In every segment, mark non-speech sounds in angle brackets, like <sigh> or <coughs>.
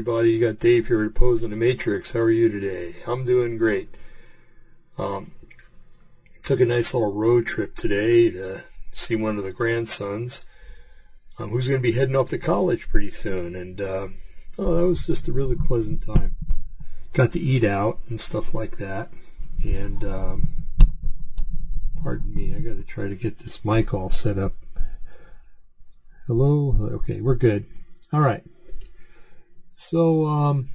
everybody. You got Dave here at Opposing the Matrix. How are you today? I'm doing great. Um, took a nice little road trip today to see one of the grandsons um, who's going to be heading off to college pretty soon. And uh, oh, that was just a really pleasant time. Got to eat out and stuff like that. And um, pardon me, I got to try to get this mic all set up. Hello? Okay, we're good. All right. So, um,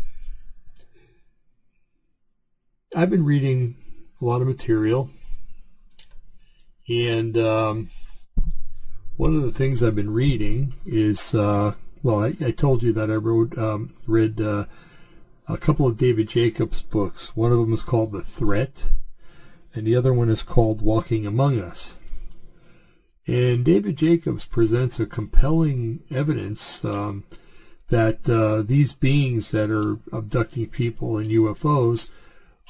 I've been reading a lot of material, and um, one of the things I've been reading is, uh, well, I, I, told you that I wrote, um, read uh, a couple of David Jacobs books. One of them is called The Threat, and the other one is called Walking Among Us. And David Jacobs presents a compelling evidence um, that uh, these beings that are abducting people in UFOs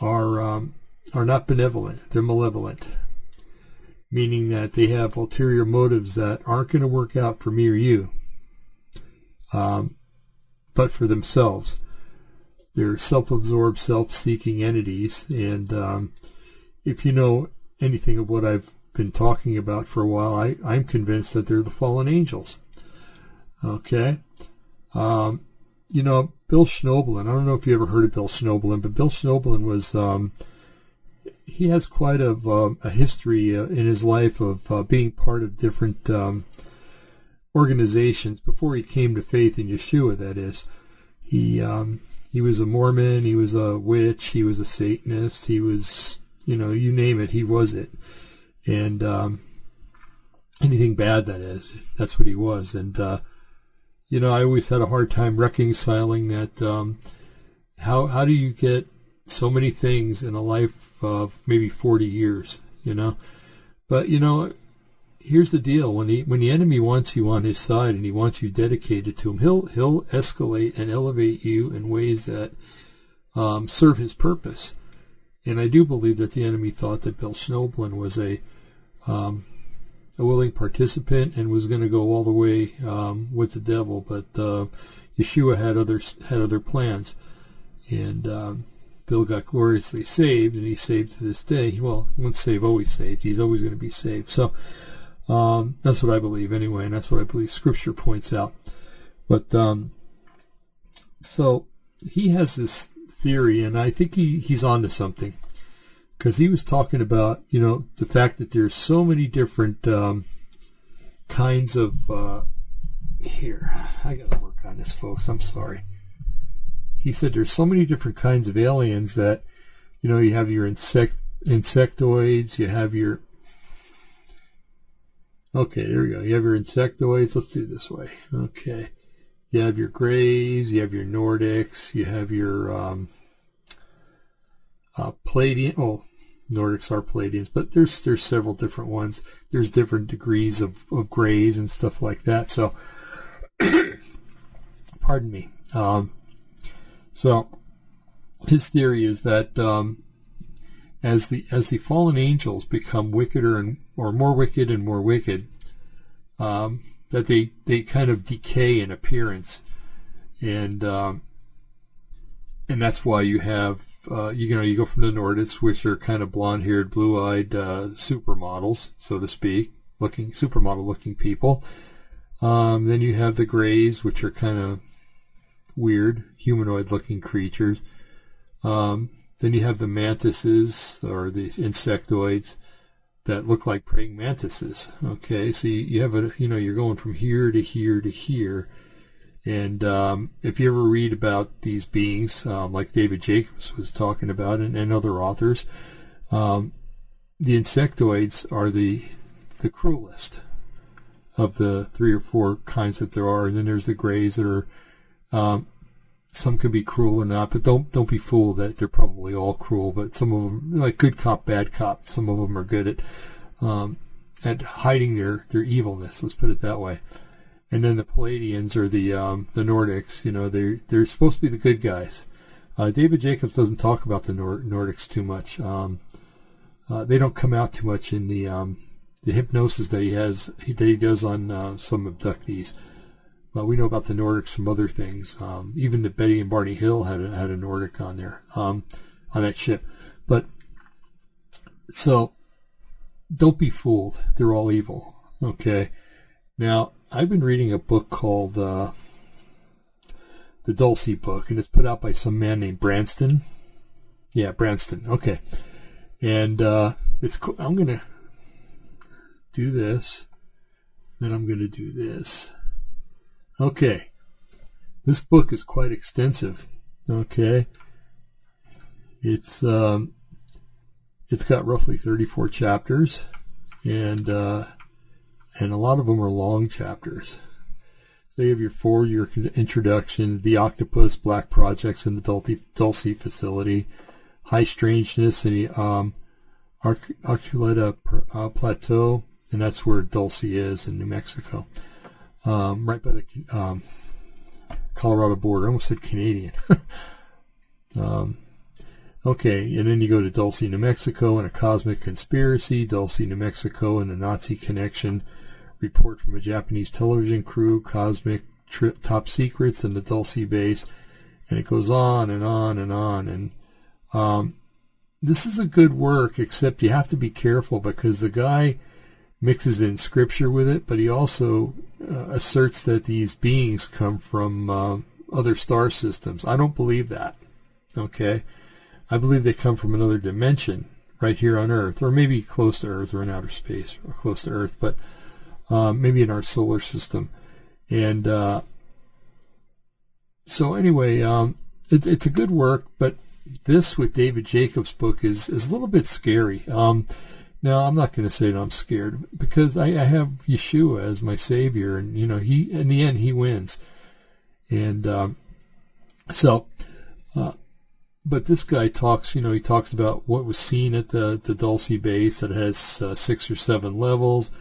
are um, are not benevolent; they're malevolent, meaning that they have ulterior motives that aren't going to work out for me or you, um, but for themselves. They're self-absorbed, self-seeking entities, and um, if you know anything of what I've been talking about for a while, I, I'm convinced that they're the fallen angels. Okay, um, you know, Bill Schnoebelen, I don't know if you ever heard of Bill Schnoebelen, but Bill Schnoebelen was, um, he has quite a, um, a history uh, in his life of uh, being part of different um, organizations before he came to faith in Yeshua, that is. He, um, he was a Mormon, he was a witch, he was a Satanist, he was, you know, you name it, he was it. And um, anything bad, that is, that's what he was. And, uh, you know, I always had a hard time reconciling that. Um, how how do you get so many things in a life of maybe 40 years? You know, but you know, here's the deal: when the when the enemy wants you on his side and he wants you dedicated to him, he'll he'll escalate and elevate you in ways that um, serve his purpose. And I do believe that the enemy thought that Bill Schnoebelen was a um, a willing participant and was going to go all the way um, with the devil, but uh, Yeshua had other had other plans, and um, Bill got gloriously saved, and he's saved to this day. Well, once saved, always saved. He's always going to be saved. So um, that's what I believe anyway, and that's what I believe Scripture points out. But um, so he has this theory, and I think he, he's onto something because he was talking about you know the fact that there's so many different um, kinds of uh, here I got to work on this folks I'm sorry. He said there's so many different kinds of aliens that you know you have your insect insectoids you have your okay there we go you have your insectoids let's do this way okay. You have your grays you have your nordics you have your um, uh, Pleiadian. Oh, Nordics are Pleiadians, but there's there's several different ones. There's different degrees of, of grays and stuff like that. So, <coughs> pardon me. Um, so, his theory is that um, as the as the fallen angels become wickeder and or more wicked and more wicked, um, that they they kind of decay in appearance, and um, and that's why you have uh, you know you go from the Nordics, which are kind of blonde-haired, blue-eyed uh, supermodels, so to speak, looking supermodel-looking people. Um, then you have the Greys, which are kind of weird, humanoid-looking creatures. Um, then you have the mantises or the insectoids that look like praying mantises. Okay, so you, you have a you know you're going from here to here to here and um, if you ever read about these beings, um, like David Jacobs was talking about, and, and other authors, um, the insectoids are the the cruelest of the three or four kinds that there are, and then there's the grays that are um, some can be cruel or not, but don't don't be fooled that they're probably all cruel. But some of them, like good cop, bad cop, some of them are good at um, at hiding their their evilness. Let's put it that way and then the Pleiadians or the um, the Nordics. You know, they're they're supposed to be the good guys. Uh, David Jacobs doesn't talk about the Nor- Nordics too much. Um, uh, they don't come out too much in the um, the hypnosis that he has that he does on uh, some abductees. well, we know about the Nordics from other things. Um, even the Betty and Barney Hill had a, had a Nordic on there um, on that ship. But so don't be fooled. They're all evil. Okay. Now I've been reading a book called uh, the Dulce book, and it's put out by some man named Branston. Yeah, Branston. Okay. And uh, it's cool. I'm gonna do this. Then I'm gonna do this. Okay. This book is quite extensive. Okay. It's um, it's got roughly 34 chapters, and uh, and a lot of them are long chapters. So you have your four-year introduction, the octopus, black projects in the Dulce, facility, high strangeness in the um, Archuleta uh, Plateau, and that's where Dulce is in New Mexico um, right by the um, Colorado border. I almost said Canadian. <laughs> um, okay, and then you go to Dulce, New Mexico, and a cosmic conspiracy. Dulce, New Mexico, and a Nazi connection. Report from a Japanese television crew. Cosmic trip, top secrets, and the Dulce base. And it goes on and on and on. And um, this is a good work, except you have to be careful because the guy mixes in scripture with it, but he also uh, asserts that these beings come from uh, other star systems. I don't believe that. Okay, I believe they come from another dimension right here on Earth, or maybe close to Earth, or in outer space, or close to Earth, but uh, maybe in our solar system. And uh, so, anyway, um, it, it's a good work, but this with David Jacobs' book is is a little bit scary. Um, now, I'm not going to say that I'm scared because I, I have Yeshua as my savior, and you know, he in the end he wins. And um, so, uh, but this guy talks, you know, he talks about what was seen at the the Dulce base that has uh, six or seven levels.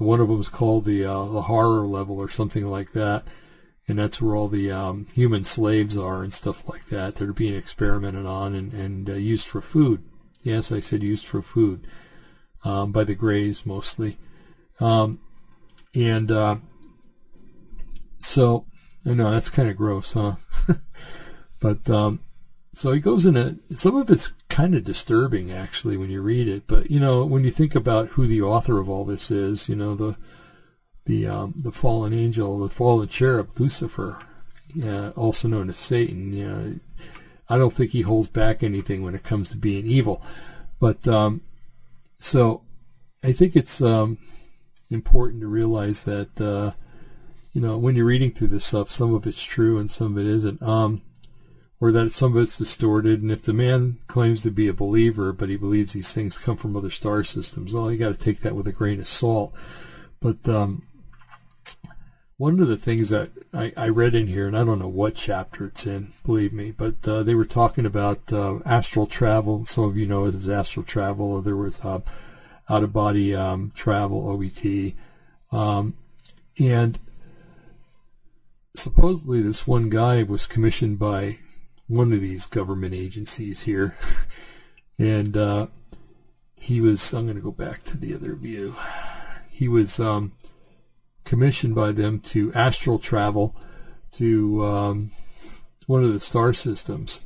And one of them is called the uh, the horror level or something like that, and that's where all the um, human slaves are and stuff like that. They're being experimented on and and uh, used for food. Yes, I said used for food um, by the Greys mostly. Um, and uh, so, I know that's kind of gross, huh? <laughs> but um, so he goes in a. Some of it's kind of disturbing actually when you read it, but you know when you think about who the author of all this is, you know the the um, the fallen angel, the fallen cherub, Lucifer, uh, also known as Satan. You I don't think he holds back anything when it comes to being evil, but um, so I think it's um, important to realize that uh, you know when you're reading through this stuff, some of it's true and some of it isn't, um, or that some of it's distorted. And if the man claims to be a believer, but he believes these things come from other star systems, well, you got to take that with a grain of salt. But um, one of the things that I, I read in here, and I don't know what chapter it's in, believe me, but uh, they were talking about uh, astral travel. Some of you know it as astral travel. There was uh, out of body um, travel, OBT. Um, and supposedly this one guy was commissioned by one of these government agencies here. <laughs> and uh, he was, I'm going to go back to the other view. He was um, commissioned by them to astral travel to um, one of the star systems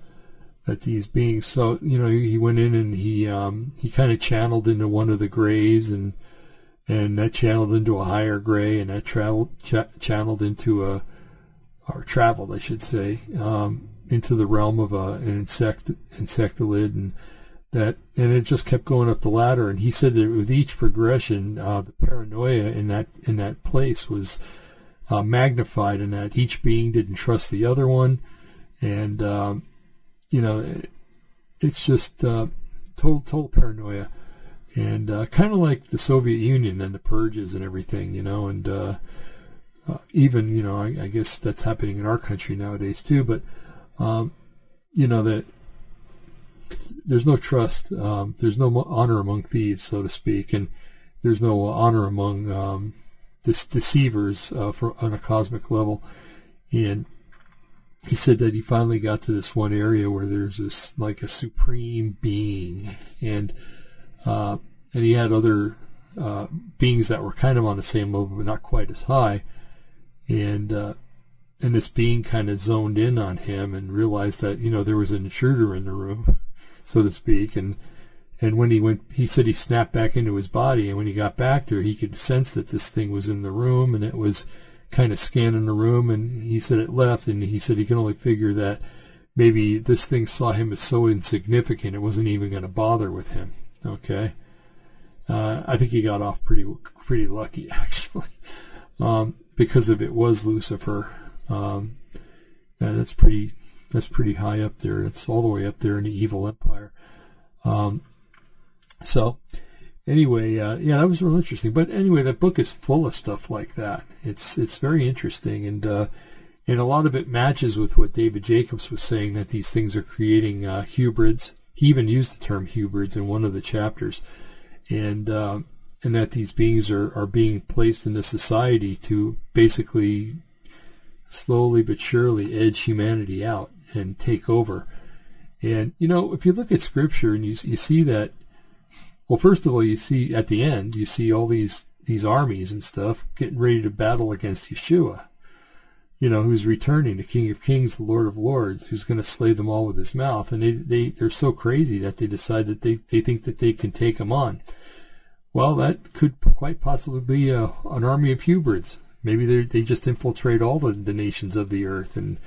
that these beings. So you know, he went in and he um, he kind of channeled into one of the grays and and that channeled into a higher gray and that traveled ch- channeled into a or traveled, I should say, um, into the realm of a, an insect and that and it just kept going up the ladder and he said that with each progression uh, the paranoia in that in that place was uh, magnified and that each being didn't trust the other one and um, you know, it's just uh, total total paranoia, and uh, kind of like the Soviet Union and the purges and everything, you know, and uh, uh, even you know, I, I guess that's happening in our country nowadays too. But um, you know that there's no trust, um, there's no honor among thieves, so to speak, and there's no honor among um, this deceivers uh, for, on a cosmic level, and he said that he finally got to this one area where there's this like a supreme being. And uh, and he had other uh, beings that were kind of on the same level but not quite as high. And uh, and this being kind of zoned in on him and realized that you know there was an intruder in the room, <laughs> so to speak, and and when he went, he said he snapped back into his body, and when he got back there, he could sense that this thing was in the room, and it was kind of scanning the room, and he said it left, and he said he can only figure that maybe this thing saw him as so insignificant it wasn't even going to bother with him. Okay, uh, I think he got off pretty pretty lucky <laughs> actually, um, because if it was Lucifer, um, that's pretty that's pretty high up there. It's all the way up there in the evil empire. Um, so anyway, uh, yeah, that was real interesting. But anyway, that book is full of stuff like that. It's it's very interesting, and uh, and a lot of it matches with what David Jacobs was saying that these things are creating uh, hybrids. He even used the term hybrids in one of the chapters, and uh, and that these beings are are being placed into society to basically slowly but surely edge humanity out and take over. And you know, if you look at Scripture and you you see that well, first of all, you see at the end, you see all these these armies and stuff getting ready to battle against Yeshua. You know, who's returning, the King of Kings, the Lord of Lords, who's going to slay them all with his mouth. And they, they, they're so crazy that they decide that they, they think that they can take him on. Well, that could quite possibly be a, an army of hybrids. Maybe they they just infiltrate all the, the nations of the earth and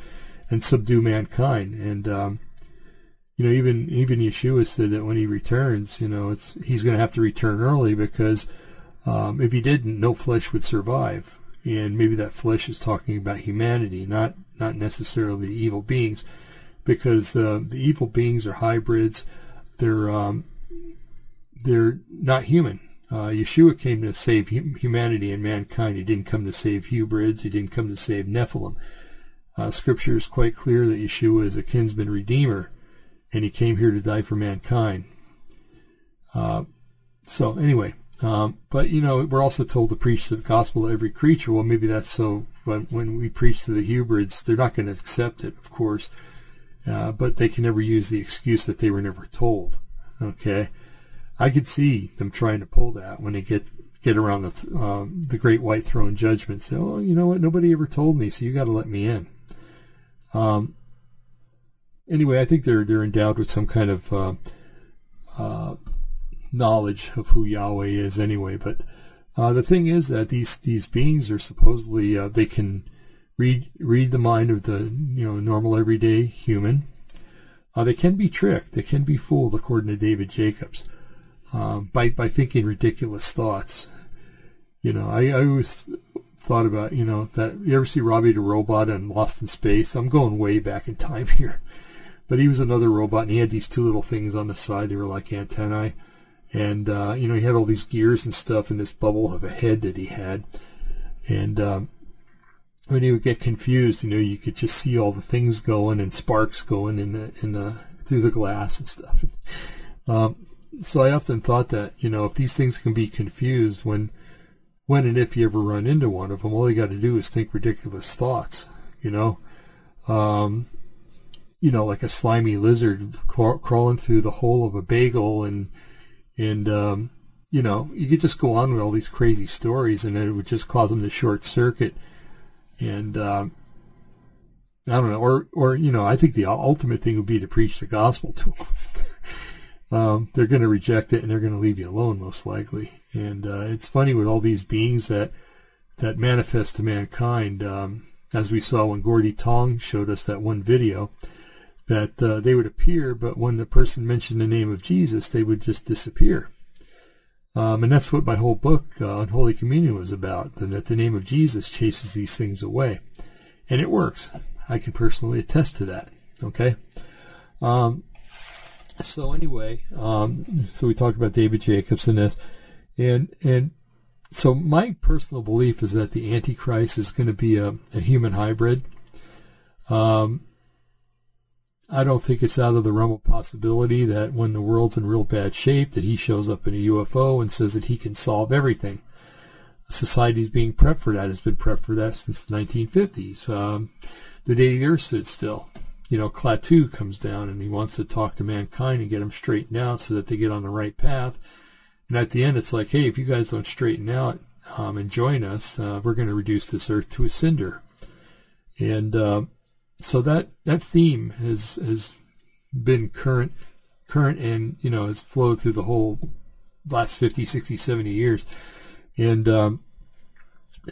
and subdue mankind. And um, you know, even even Yeshua said that when he returns, you know, it's he's going to have to return early because um, if he didn't, no flesh would survive. And maybe that flesh is talking about humanity, not not necessarily evil beings, because uh, the evil beings are hybrids. They're um, they're not human. Uh, Yeshua came to save humanity and mankind. He didn't come to save hybrids. He didn't come to save Nephilim. Uh, scripture is quite clear that Yeshua is a kinsman redeemer and he came here to die for mankind. Uh, so anyway, um, but you know, we're also told to preach the gospel to every creature. Well, maybe that's so. But when we preach to the hybrids, they're not going to accept it, of course. Uh, but they can never use the excuse that they were never told. Okay, I could see them trying to pull that when they get get around the um, the great white throne judgment. Say, oh, you know what? Nobody ever told me, so you got to let me in. Um, anyway, I think they're they're endowed with some kind of uh, uh, knowledge of who Yahweh is anyway. But uh, the thing is that these these beings are supposedly uh, they can read read the mind of the you know normal everyday human. Uh, they can be tricked. They can be fooled, according to David Jacobs, um, by by thinking ridiculous thoughts. You know, I, I always thought about you know that you ever see Robbie the robot and Lost in Space? I'm going way back in time <laughs> here. But he was another robot, and he had these two little things on the side. They were like antennae. And, uh, you know, he had all these gears and stuff in this bubble of a head that he had. And um, when he would get confused, you know, you could just see all the things going and sparks going in the, in the, through the glass and stuff. <laughs> um, so I often thought that, you know, if these things can be confused when, when and if you ever run into one of them, all you got to do is think ridiculous thoughts, you know. Um, you know, like a slimy lizard crawling through the hole of a bagel, and and um, you know, you could just go on with all these crazy stories, and it would just cause them to short circuit. And um, I don't know, or or you know, I think the ultimate thing would be to preach the gospel to them. <laughs> um, they're going to reject it, and they're going to leave you alone most likely. And uh, it's funny with all these beings that that manifest to mankind, um, as we saw when Gordy Tong showed us that one video that uh, they would appear, but when the person mentioned the name of Jesus, they would just disappear. Um, and that's what my whole book uh, on Holy Communion was about, that the name of Jesus chases these things away. And it works. I can personally attest to that. Okay? Um, so anyway, um, so we talked about David Jacobs and this, and and so my personal belief is that the Antichrist is going to be a, a human hybrid. Um, I don't think it's out of the realm of possibility that when the world's in real bad shape, that he shows up in a UFO and says that he can solve everything. Society is being prepped for that. It's been prepped for that since the 1950s. Um, the day the Earth stood still, you know, Klaatu comes down and he wants to talk to mankind and get them straightened out so that they get on the right path. And at the end, it's like, hey, if you guys don't straighten out um, and join us, uh, we're going to reduce this Earth to a cinder And uh, so that that theme has has been current current and you know has flowed through the whole last 50, 60, 70 years. And um,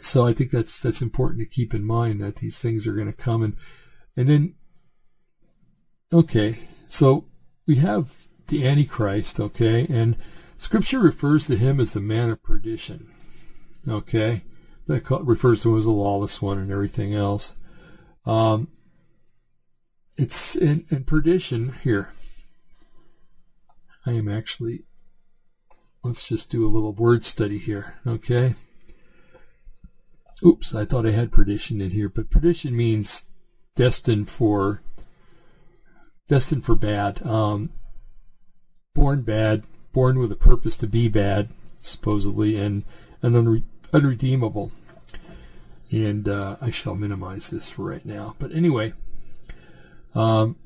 so I think that's that's important to keep in mind that these things are going to come and and then okay, so we have the Antichrist, okay, and Scripture refers to him as the man of perdition, okay, that refers to him as a lawless one and everything else. Um, it's in, in perdition here. I am actually. Let's just do a little word study here, okay? Oops, I thought I had perdition in here, but perdition means destined for destined for bad. Um, born bad, born with a purpose to be bad, supposedly, and, and unre- unredeemable. And uh, I shall minimize this for right now. But anyway, um,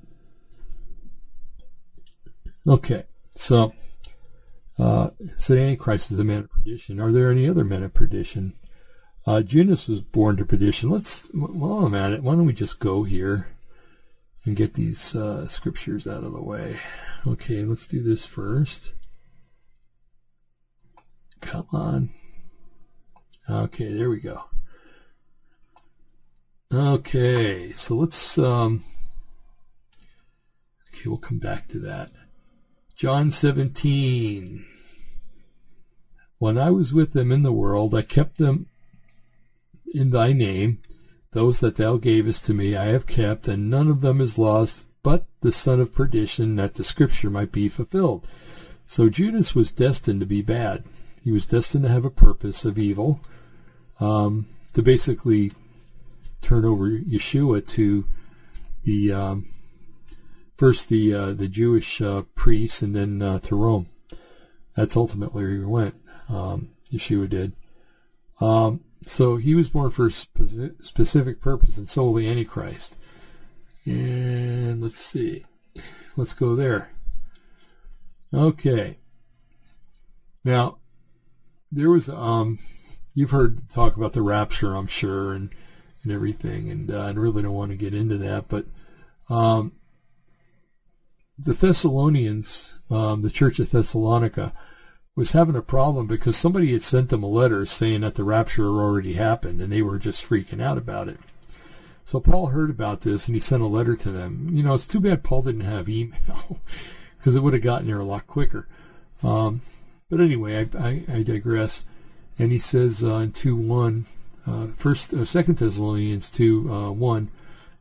okay, so uh, so the Antichrist is a man of perdition. Are there any other men of perdition? Uh, Judas was born to perdition. Let's, while I'm at it, why don't we just go here and get these uh, scriptures out of the way. Okay, let's do this first. Come on. Okay, there we go. Okay, so let's, um, okay, we'll come back to that. John 17. When I was with them in the world, I kept them in thy name. Those that thou gavest to me I have kept, and none of them is lost, but the son of perdition, that the scripture might be fulfilled. So Judas was destined to be bad. He was destined to have a purpose of evil, um, to basically turn over Yeshua to the um, first the uh, the Jewish uh, priests and then uh, to Rome. That's ultimately where he went. Um, Yeshua did. Um, so he was born for a specific purpose, and so the Antichrist. And let's see. Let's go there. Okay. Now, there was um, you've heard talk about the rapture, I'm sure, and and everything, and uh, I really don't want to get into that, but um, the Thessalonians, um, the Church of Thessalonica, was having a problem because somebody had sent them a letter saying that the rapture already happened and they were just freaking out about it. So Paul heard about this and he sent a letter to them. You know, it's too bad Paul didn't have email <laughs> because it would have gotten there a lot quicker. Um, but anyway, I, I, I, digress. And he says uh, in 2.1, uh, first, uh, Second Thessalonians 2, uh, 1,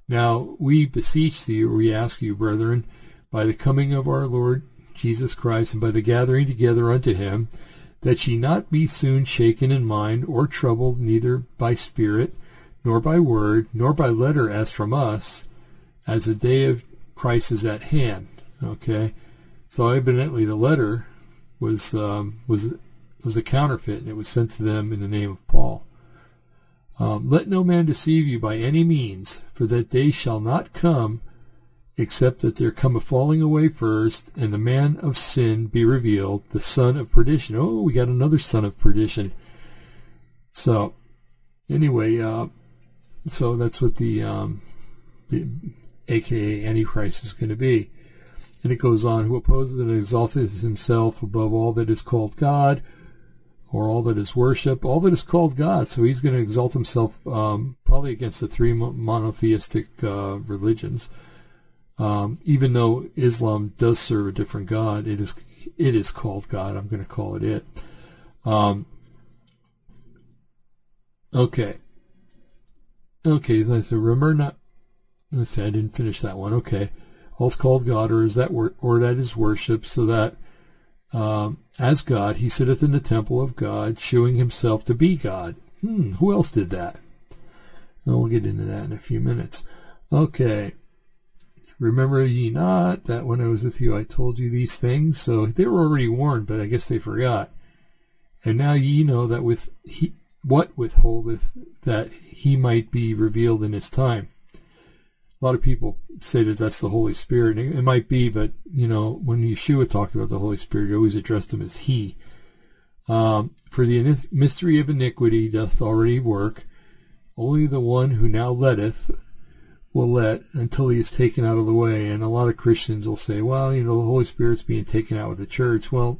Now we beseech thee, or we ask you, brethren, by the coming of our Lord Jesus Christ, and by the gathering together unto him, that ye not be soon shaken in mind, or troubled neither by spirit, nor by word, nor by letter as from us, as the day of Christ is at hand. Okay, so evidently the letter was um, was was a counterfeit, and it was sent to them in the name of Paul. Um, Let no man deceive you by any means, for that day shall not come except that there come a falling away first, and the man of sin be revealed, the son of perdition. Oh, we got another son of perdition. So, anyway, uh, so that's what the, um, the aka Antichrist is going to be. And it goes on, who opposes and exalteth himself above all that is called God, or all that is worship, all that is called God. So he's going to exalt himself um, probably against the three monotheistic uh, religions. Um, even though Islam does serve a different God, it is it is called God. I'm going to call it it. Um, okay. Okay, so I said, remember not. Let's see, I didn't finish that one. Okay, all's called God, or is that wor- or that is worship, so that um, as God he sitteth in the temple of God, shewing himself to be God. Hmm, who else did that? Well, we'll get into that in a few minutes. Okay. Remember ye not that when I was with you I told you these things? So they were already warned, but I guess they forgot. And now ye know that with he, what withholdeth that he might be revealed in his time. A lot of people say that that's the Holy Spirit. It, it might be, but you know, when Yeshua talked about the Holy Spirit, he always addressed him as he. Um, for the mystery of iniquity doth already work. Only the one who now letteth will let until he is taken out of the way. And a lot of Christians will say, well, you know, the Holy Spirit's being taken out with the church. Well,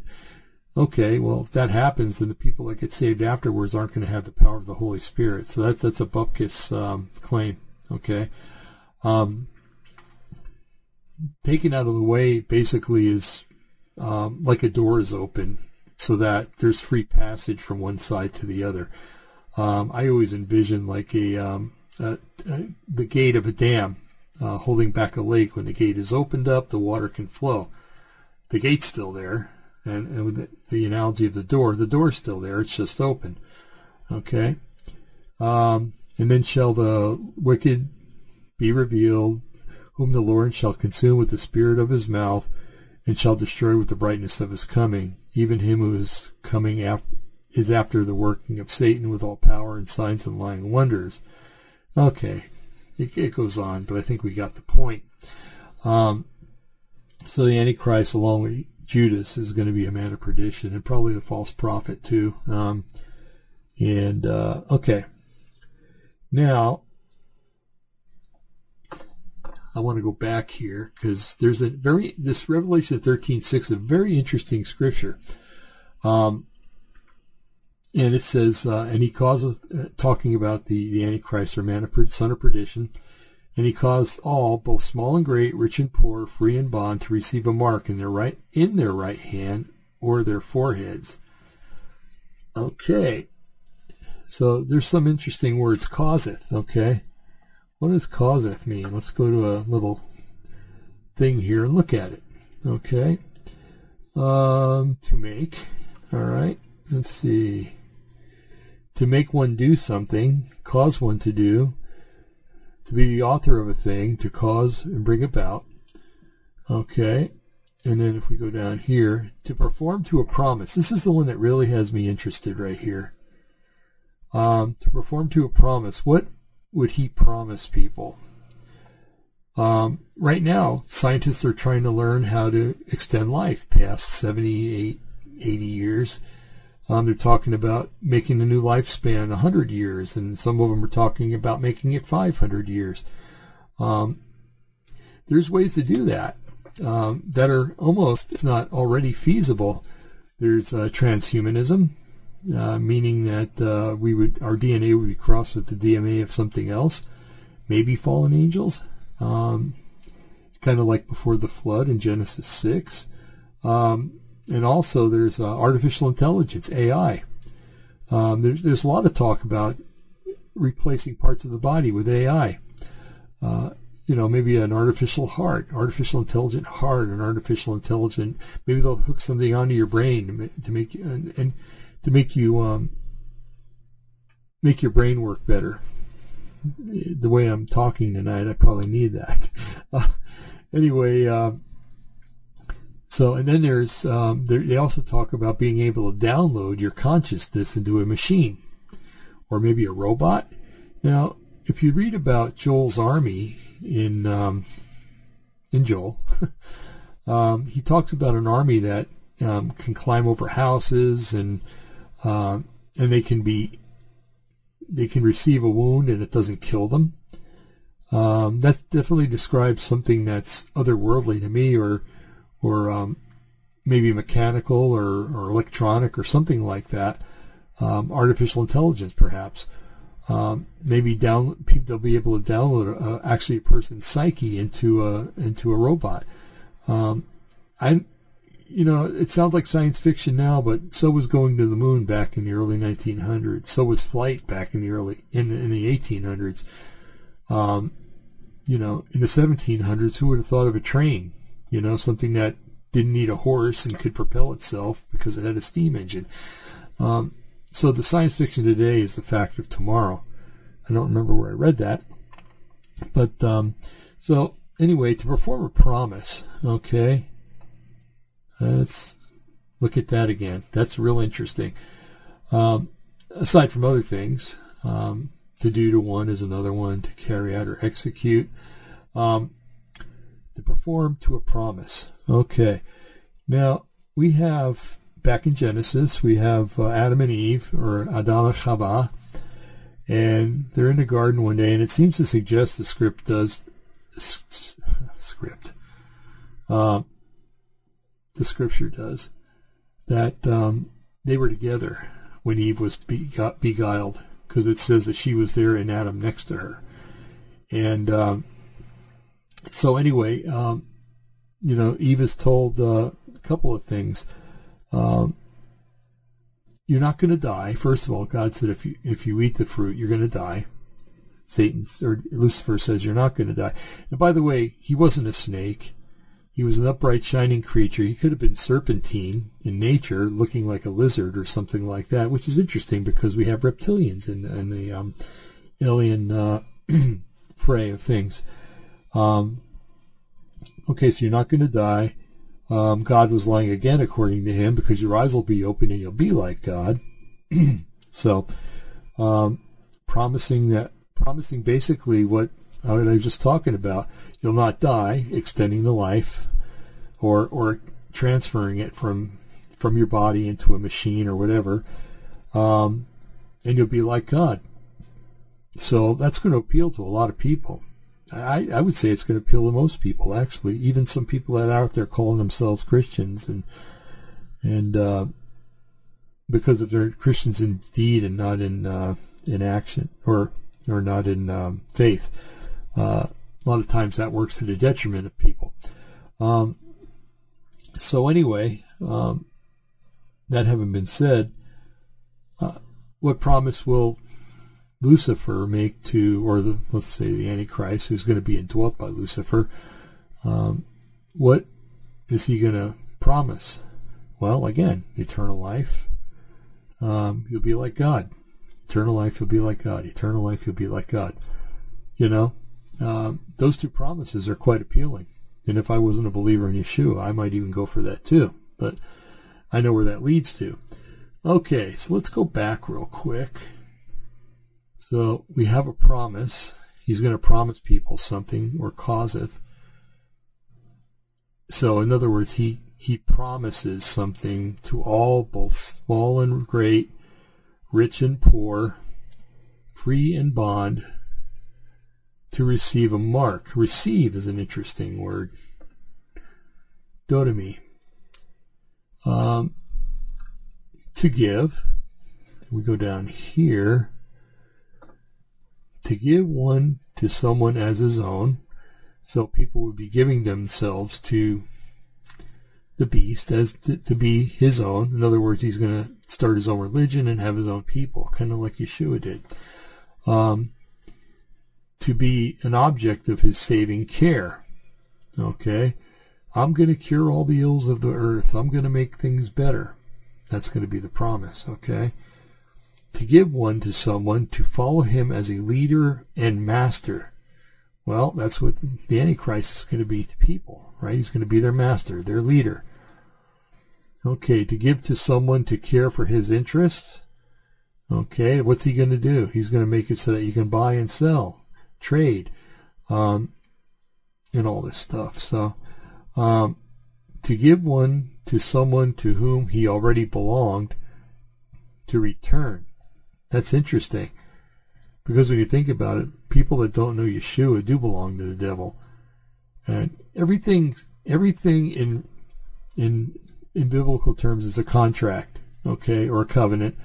okay, well, if that happens, then the people that get saved afterwards aren't going to have the power of the Holy Spirit. So that's that's a bupkis um, claim. Okay, um, taken out of the way basically is um, like a door is open, so that there's free passage from one side to the other. Um, I always envision like a, a, a the gate of a dam uh, holding back a lake. When the gate is opened up, the water can flow. The gate's still there, and, and with the, the analogy of the door, the door's still there. It's just open. Okay. Um, and then shall the wicked be revealed, whom the Lord shall consume with the spirit of his mouth, and shall destroy with the brightness of his coming. Even him who is coming after is after the working of Satan with all power and signs and lying wonders. Okay, it, it goes on, but I think we got the point. Um, so the Antichrist, along with Judas, is going to be a man of perdition, and probably the false prophet too. Um, and uh, okay, now I want to go back here because there's a very this Revelation 13:6 a very interesting scripture. Um, and it says, uh, and he causeth, uh, talking about the, the Antichrist or man of, son of perdition, and he caused all, both small and great, rich and poor, free and bond, to receive a mark in their right in their right hand or their foreheads. Okay, so there's some interesting words. Causeth. Okay, what does causeth mean? Let's go to a little thing here and look at it. Okay, um, to make. All right, let's see to make one do something, cause one to do, to be the author of a thing, to cause and bring about. Okay. And then if we go down here, to perform to a promise. This is the one that really has me interested right here. Um, to perform to a promise. What would he promise people? Um, right now, scientists are trying to learn how to extend life past 78, 80 years um, they're talking about making a new lifespan 100 years, and some of them are talking about making it 500 years. Um, there's ways to do that um, that are almost, if not already feasible. There's uh, transhumanism, uh, meaning that uh, we would our DNA would be crossed with the DNA of something else, maybe fallen angels, um, kind of like before the flood in Genesis 6. Um, and also there's uh, artificial intelligence, AI. Um, there's there's a lot of talk about replacing parts of the body with AI. Uh, you know, maybe an artificial heart, artificial intelligent heart, an artificial intelligent. Maybe they'll hook something onto your brain to make, to make and, and to make you um, make your brain work better. The way I'm talking tonight, I probably need that. <laughs> Uh, anyway. Uh, so, and then there's, um, they also talk about being able to download your consciousness into a machine or maybe a robot. Now, if you read about Joel's army in, um, in Joel, <laughs> um, he talks about an army that um, can climb over houses and, um, and they can be, they can receive a wound and it doesn't kill them. Um, that definitely describes something that's otherworldly to me or, or um, maybe mechanical or, or electronic or something like that. Um, artificial intelligence, perhaps. Um, maybe down they'll be able to download a, actually a person's psyche into a into a robot. Um, I, you know, it sounds like science fiction now, but so was going to the moon back in the early 1900s. So was flight back in the early in, in the 1800s. Um, you know, in the 1700s, who would have thought of a train? You know, something that didn't need a horse and could propel itself because it had a steam engine. Um, so the science fiction today is the fact of tomorrow. I don't remember where I read that, but um, so anyway, to perform a promise, okay, let's look at that again. That's real interesting. Um, aside from other things, um, to do to one is another one, to carry out or execute. Um, to perform to a promise. Okay. Now, we have, back in Genesis, we have uh, Adam and Eve, or Adam and and they're in the garden one day, and it seems to suggest the script does script. Uh, the scripture does that um, they were together when Eve was beguiled, because it says that she was there and Adam next to her, and um, so anyway, um, you know, Eve is told uh, a couple of things. Um, you're not going to die. First of all, God said if you if you eat the fruit, you're going to die. Satan or Lucifer says you're not going to die. And by the way, he wasn't a snake. He was an upright, shining creature. He could have been serpentine in nature, looking like a lizard or something like that, which is interesting because we have reptilians in, in the um, alien uh, <clears throat> fray of things. Um, okay, so you're not going to die. Um, God was lying again, according to him, because your eyes will be open and you'll be like God. <clears throat> so, um, promising that, promising basically what, what I was just talking about. You'll not die, extending the life, or or transferring it from from your body into a machine or whatever, um, and you'll be like God. So that's going to appeal to a lot of people. I, I would say it's going to appeal to most people, actually, even some people that are out there calling themselves Christians, and and uh, because if they're Christians in deed and not in uh, in action or or not in um, faith, uh, a lot of times that works to the detriment of people. Um, so anyway, um, that having been said, uh, what promise will Lucifer make to, or the, let's say the Antichrist, who's going to be indwelt by Lucifer, um, what is he going to promise? Well, again, eternal life. Um, you'll be like God. Eternal life, you'll be like God. Eternal life, you'll be like God. You know, um, those two promises are quite appealing. And if I wasn't a believer in Yeshua, I might even go for that too. But I know where that leads to. Okay, so let's go back real quick. So we have a promise. He's going to promise people something or causeth. So in other words, he, he promises something to all, both small and great, rich and poor, free and bond, to receive a mark. Receive is an interesting word. Didomi. Um, to give. We go down here to give one to someone as his own. So people would be giving themselves to the beast as to, to be his own. In other words, he's going to start his own religion and have his own people, kind of like Yeshua did. Um, to be an object of his saving care. Okay? I'm going to cure all the ills of the earth. I'm going to make things better. That's going to be the promise. Okay? To give one to someone to follow him as a leader and master. Well, that's what the Antichrist is going to be to people, right? He's going to be their master, their leader. Okay, to give to someone to care for his interests. Okay, what's he going to do? He's going to make it so that you can buy and sell, trade, um, and all this stuff. So, um, to give one to someone to whom he already belonged, to return. That's interesting. Because when you think about it, people that don't know Yeshua do belong to the devil. And everything everything in in in biblical terms is a contract, okay, or a covenant.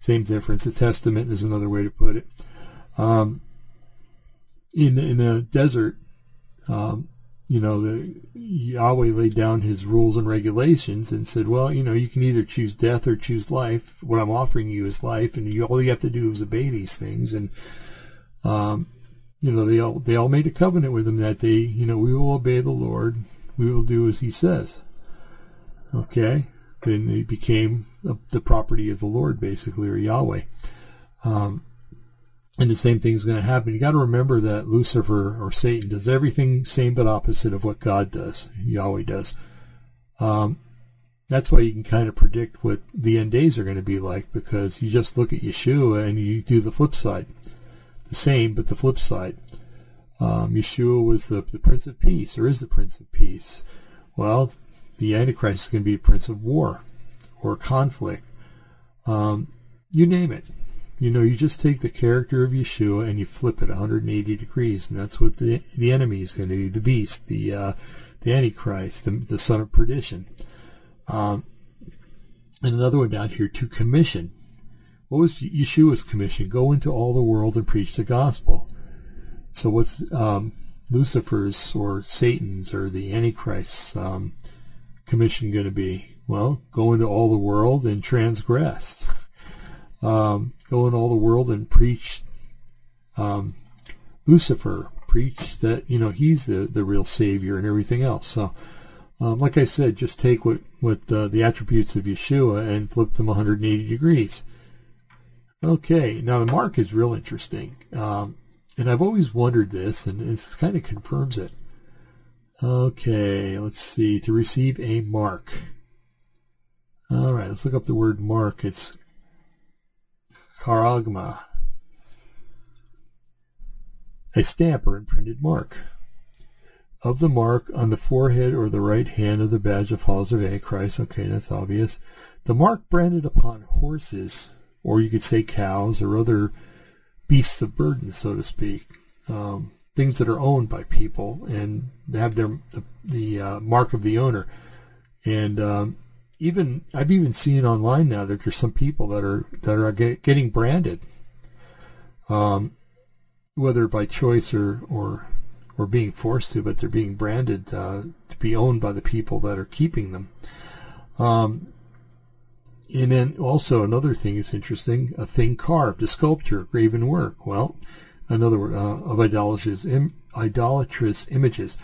Same difference. A testament is another way to put it. Um, in in a desert, um, you know, the Yahweh laid down his rules and regulations and said, well, you know, you can either choose death or choose life. What I'm offering you is life, and you, all you have to do is obey these things. And, um, you know, they all they all made a covenant with him that they, you know, we will obey the Lord, we will do as He says. Okay, then they became the property of the Lord, basically, or Yahweh. Um, and the same thing is going to happen. You got to remember that Lucifer or Satan does everything same but opposite of what God does, Yahweh does. Um, that's why you can kind of predict what the end days are going to be like because you just look at Yeshua and you do the flip side. The same, but the flip side. Um, Yeshua was the, the Prince of Peace, or is the Prince of Peace. Well, the Antichrist is going to be a Prince of War or conflict. Um, you name it You know, you just take the character of Yeshua and you flip it 180 degrees, and that's what the the enemy is going to do, the beast, the uh, the Antichrist, the, the son of perdition. Um, and another one down here, to commission. What was Yeshua's commission? Go into all the world and preach the gospel. So what's um, Lucifer's or Satan's or the Antichrist's um, commission going to be? Well, go into all the world and transgress. Um, go in all the world and preach um, Lucifer. Preach that you know he's the the real savior and everything else. So, um, like I said, just take what what uh, the attributes of Yeshua and flip them 180 degrees. Okay, now the mark is real interesting. Um, and I've always wondered this, and this kind of confirms it. Okay, let's see. To receive a mark. All right, let's look up the word mark. It's charagma. A stamp or imprinted mark. Of the mark on the forehead or the right hand of the badge of followers of Antichrist. Okay, that's obvious. The mark branded upon horses, or you could say cows or other beasts of burden, so to speak, um, things that are owned by people and have their the, the uh, mark of the owner. And um, even I've even seen online now that there's some people that are that are get, getting branded, um, whether by choice or or or being forced to, but they're being branded uh, to be owned by the people that are keeping them. Um, and then also another thing is interesting, a thing carved, a sculpture, graven work. Well, another word uh, of idolatrous, Im, idolatrous images.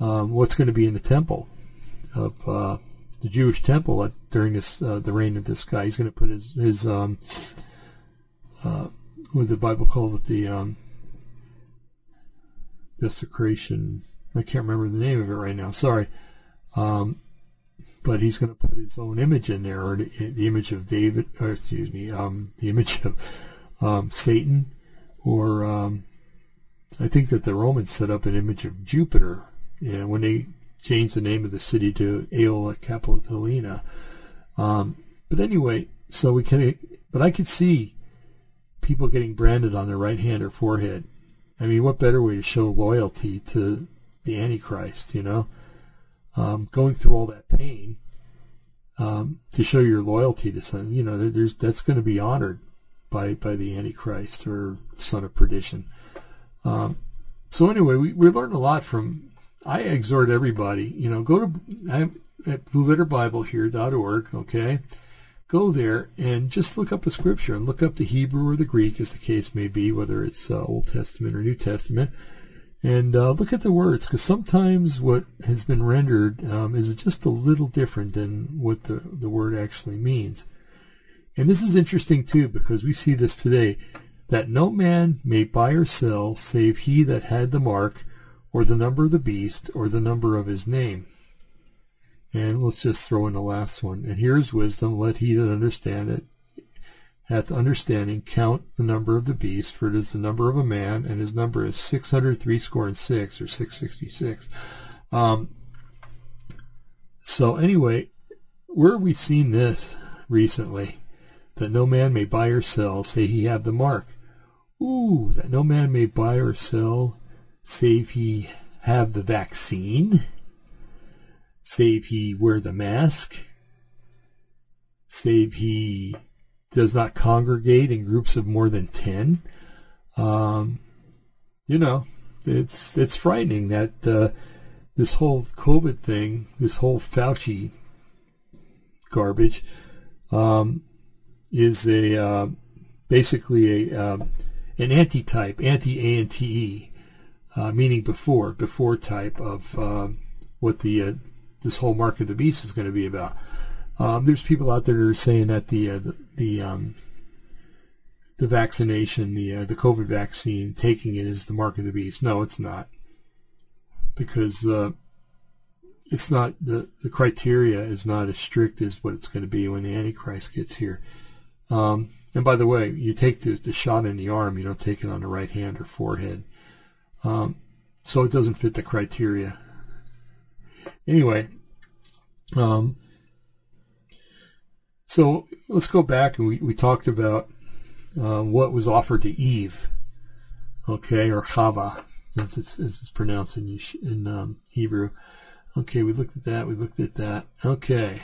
Um, what's going to be in the temple of uh, the Jewish temple at, during this uh, the reign of this guy? He's going to put his his um, uh, what the Bible calls it the um, desecration. I can't remember the name of it right now. Sorry. Um, but he's going to put his own image in there, or the, the image of David, or excuse me, um, the image of um, Satan, or um, I think that the Romans set up an image of Jupiter. Yeah, when they changed the name of the city to Aelia Capitolina. Um, but anyway, so we can, but I could see people getting branded on their right hand or forehead. I mean, what better way to show loyalty to the Antichrist, you know? um, going through all that pain um, to show your loyalty to something, you know, there's that's going to be honored by by the Antichrist or the son of perdition. Um, so anyway, we, we learned a lot from. I exhort everybody, you know, go to I'm at blueletterbible.here.org, okay? Go there and just look up a scripture and look up the Hebrew or the Greek, as the case may be, whether it's uh, Old Testament or New Testament, and uh, look at the words, because sometimes what has been rendered um, is just a little different than what the, the word actually means. And this is interesting too, because we see this today, that no man may buy or sell save he that had the mark, or the number of the beast, or the number of his name. And let's just throw in the last one. And here is wisdom, let he that understand it hath understanding, count the number of the beast, for it is the number of a man, and his number is six hundred three score and six, or six sixty six. Um, so anyway, where have we seen this recently? That no man may buy or sell, say he have the mark. Ooh, that no man may buy or sell, save he have the vaccine, save he wear the mask, save he does not congregate in groups of more than 10. Um, you know, it's it's frightening that uh, this whole COVID thing, this whole Fauci garbage, um, is a uh, basically a um, an anti-type, anti-ante, uh, meaning before, before type of uh, what the uh, this whole mark of the beast is going to be about. Um, there's people out there that are saying that the uh, the the, um, the vaccination, the uh, the COVID vaccine, taking it is the mark of the beast. No, it's not, because it's not the the criteria is not as strict as what it's going to be when the Antichrist gets here. Um, and by the way, you take the, the shot in the arm, you don't take it on the right hand or forehead. Um, so it doesn't fit the criteria. Anyway, um, so let's go back and we, we talked about uh, what was offered to Eve, okay, or Chava, as it's, as it's pronounced in, in um, Hebrew. Okay, we looked at that. We looked at that. Okay.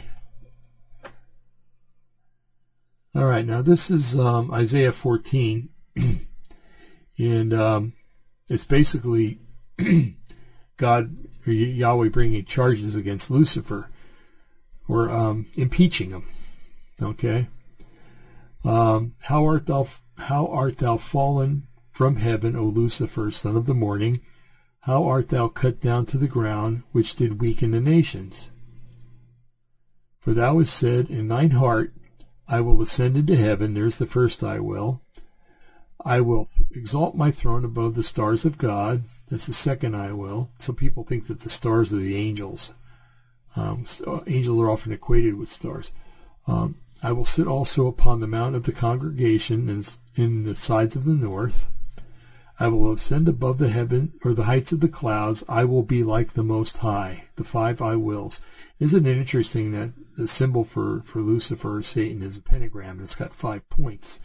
All right, now this is um, Isaiah 14, <clears throat> and um, it's basically <clears throat> God or Yahweh bringing charges against Lucifer or um, impeaching him. Okay. Um, how art thou? How art thou fallen from heaven, O Lucifer, son of the morning? How art thou cut down to the ground, which did weaken the nations? For thou hast said in thine heart, I will ascend into heaven. There's the first I will. I will exalt my throne above the stars of God. That's the second I will. Some people think that the stars are the angels. Um, so angels are often equated with stars. Um, I will sit also upon the mount of the congregation in, in the sides of the north. I will ascend above the heaven or the heights of the clouds. I will be like the Most High. The five I wills. Isn't it interesting that the symbol for, for Lucifer Satan is a pentagram and it's got five points?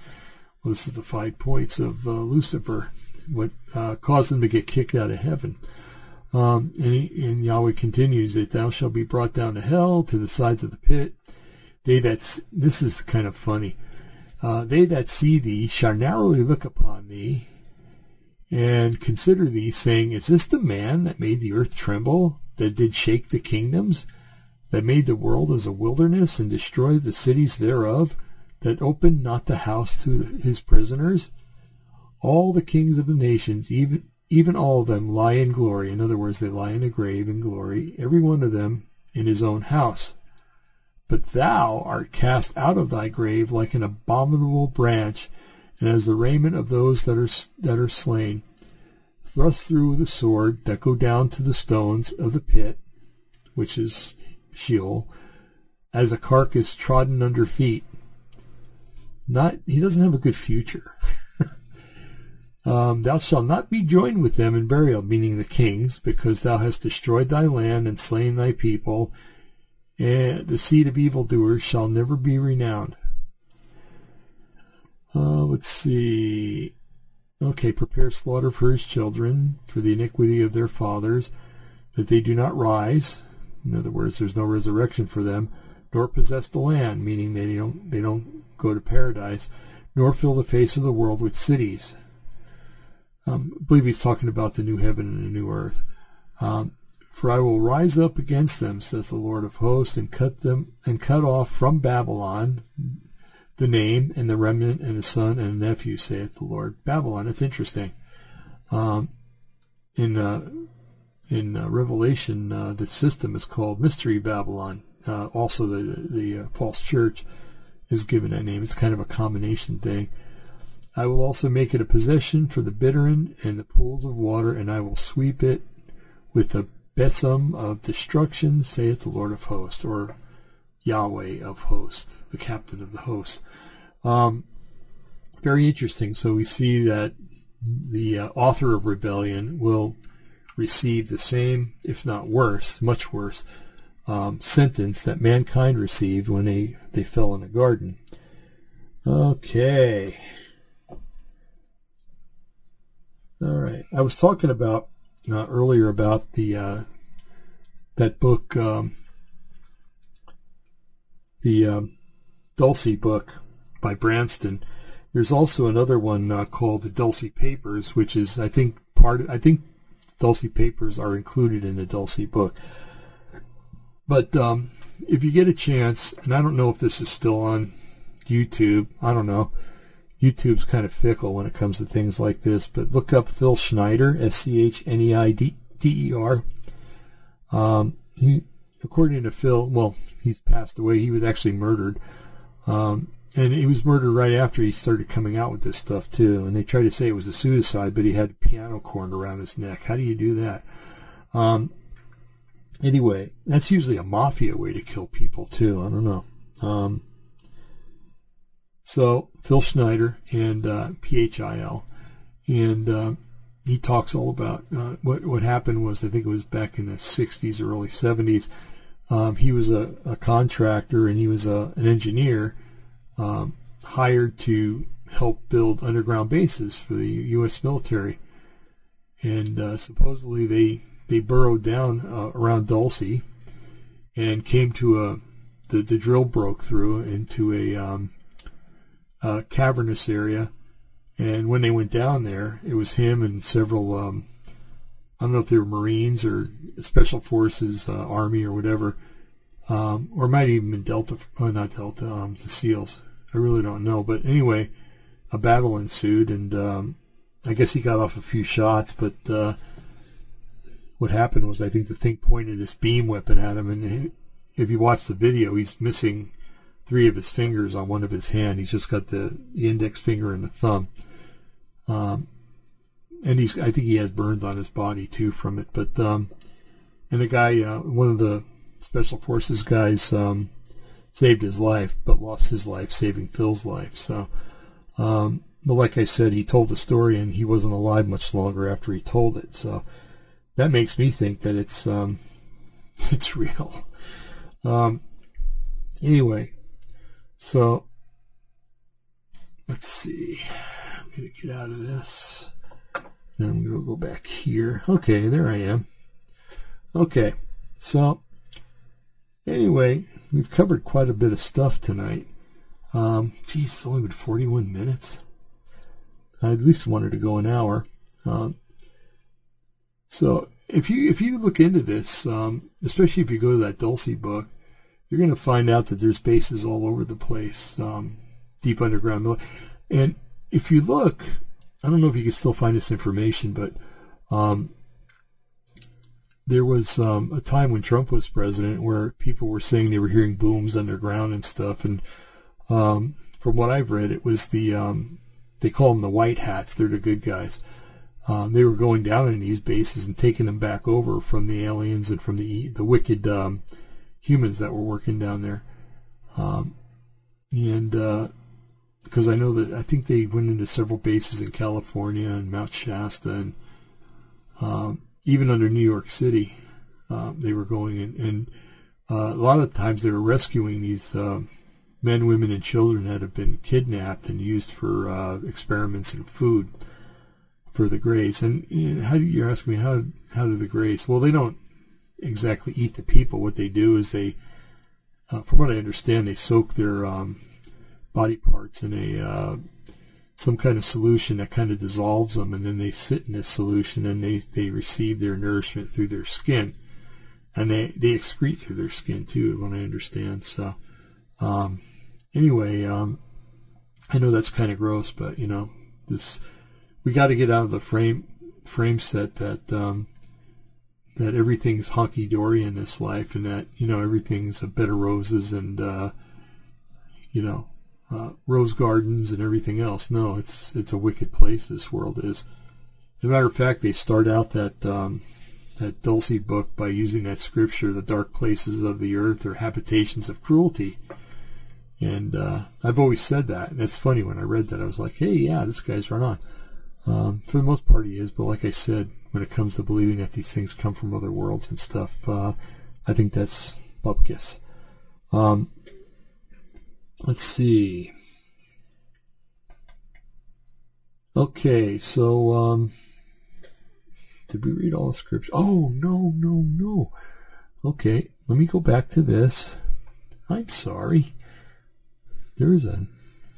This is the five points of uh, Lucifer, what uh, caused them to get kicked out of heaven. Um, and, he, and Yahweh continues that thou shalt be brought down to hell, to the sides of the pit. They that this is kind of funny. Uh, they that see thee shall narrowly look upon thee, and consider thee, saying, Is this the man that made the earth tremble, that did shake the kingdoms, that made the world as a wilderness, and destroyed the cities thereof, that opened not the house to his prisoners? All the kings of the nations, even even all of them, lie in glory. In other words, they lie in a grave in glory, every one of them in his own house. But thou art cast out of thy grave like an abominable branch, and as the raiment of those that are that are slain, thrust through with a sword that go down to the stones of the pit, which is Sheol, as a carcass trodden under feet. Not he doesn't have a good future. <laughs> um, thou shalt not be joined with them in burial, meaning the kings, because thou hast destroyed thy land and slain thy people, and the seed of evildoers shall never be renowned. Uh, let's see. Okay, prepare slaughter for his children, for the iniquity of their fathers, that they do not rise. In other words, there's no resurrection for them, nor possess the land, meaning they don't they don't go to paradise, nor fill the face of the world with cities. Um, I believe he's talking about the new heaven and the new earth. Um, for I will rise up against them, says the Lord of hosts, and cut them and cut off from Babylon the name and the remnant and the son and the nephew, saith the Lord. Babylon, it's interesting. Um, in uh, in uh, Revelation, uh, the system is called Mystery Babylon. Uh, also, the the uh, false church is given that name. It's kind of a combination thing. I will also make it a possession for the bittern and the pools of water, and I will sweep it with the besom of destruction, saith the Lord of hosts, or Yahweh of hosts, the captain of the hosts. Um, very interesting. So we see that the uh, author of rebellion will receive the same, if not worse, much worse, um, sentence that mankind received when they, they fell in the garden. Okay. All right. I was talking about uh, earlier about the uh, that book, um, the um, Dulce book by Branston. There's also another one uh, called the Dulce Papers, which is, I think, part. I think Dulce Papers are included in the Dulce book. But um, if you get a chance, and I don't know if this is still on YouTube, I don't know. YouTube's kind of fickle when it comes to things like this, but look up Phil Schneider, S-C-H-N-E-I-D-E-R. Um, he, according to Phil, well, he's passed away. He was actually murdered. Um, and he was murdered right after he started coming out with this stuff too. And they tried to say it was a suicide, but he had a piano cord around his neck. How do you do that? Um, anyway, that's usually a mafia way to kill people too. I don't know. Um, so Phil Schneider and uh, PHIL, and uh, he talks all about uh, what what happened was I think it was back in the 60s or early 70s. Um, he was a, a contractor and he was a, an engineer um, hired to help build underground bases for the U.S. military. And uh, supposedly they they burrowed down uh, around Dulce and came to a the, the drill broke through into a, um, a cavernous area. And when they went down there, it was him and several um, I don't know if they were Marines or Special Forces, uh, Army or whatever, um, or might even been Delta, oh, not Delta, um, the SEALs. I really don't know. But anyway, a battle ensued, and um, I guess he got off a few shots, but uh, what happened was I think the thing pointed this beam weapon at him, and if you watch the video, he's missing three of his fingers on one of his hand. He's just got the, the index finger and the thumb. Um, and he's I think he has burns on his body too from it. But um, and the guy, uh, one of the special forces guys, um, saved his life, but lost his life saving Phil's life. So, um, but like I said, he told the story, and he wasn't alive much longer after he told it. So that makes me think that it's um, <laughs> it's real. Um, anyway, so let's see. I'm gonna get out of this. Then I'm to go back here. Okay, there I am. Okay, so anyway, we've covered quite a bit of stuff tonight. Um, geez, it's only been 41 minutes. I at least wanted to go an hour. Um, so if you if you look into this, um, especially if you go to that Dulce book, you're going to find out that there's bases all over the place, um, deep underground. And if you look, I don't know if you can still find this information, but um, there was um, a time when Trump was president where people were saying they were hearing booms underground and stuff. And um, from what I've read, it was the um, they call them the white hats. They're the good guys. Um, they were going down in these bases and taking them back over from the aliens and from the the wicked um, humans that were working down there. Um, and uh, because I know that I think they went into several bases in California and Mount Shasta and um, even under New York City, uh, they were going in, and uh, a lot of times they were rescuing these uh, men, women, and children that have been kidnapped and used for uh, experiments and food for the Greys. And you know, how do you're asking me how how do the Greys? Well, they don't exactly eat the people. What they do is they, uh, from what I understand, they soak their um, body parts in a uh, some kind of solution that kind of dissolves them, and then they sit in this solution and they they receive their nourishment through their skin, and they they excrete through their skin too, when I understand. So um, anyway, um, I know that's kind of gross, but you know this we got to get out of the frame frame set that um, that everything's honky dory in this life, and that you know everything's a bed of roses and uh, you know uh, rose gardens and everything else. No, it's it's a wicked place. This world is. As a matter of fact, they start out that um, that Dulce book by using that scripture, "The dark places of the earth are habitations of cruelty." And uh, I've always said that. And it's funny when I read that, I was like, "Hey, yeah, this guy's right on." Um, for the most part, he is. But like I said, when it comes to believing that these things come from other worlds and stuff, uh, I think that's bupkis. Um, Let's see. Okay, so um, did we read all the scripts? Oh no, no, no. Okay, let me go back to this. I'm sorry. There's a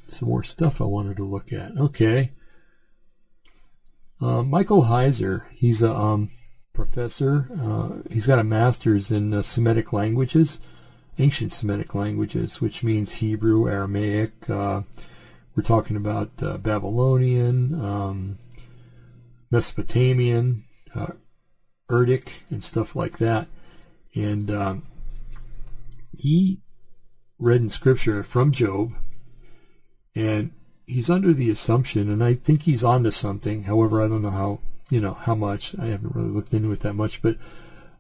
some more stuff I wanted to look at. Okay. Uh, Michael Heiser, he's a um, professor. Uh, he's got a master's in uh, Semitic languages ancient Semitic languages, which means Hebrew, Aramaic. Uh, we're talking about uh, Babylonian, um, Mesopotamian, uh, Urdic, and stuff like that. And um, he read in Scripture from Job, and he's under the assumption, and I think he's onto something. However, I don't know how you know how much. I haven't really looked into it that much, but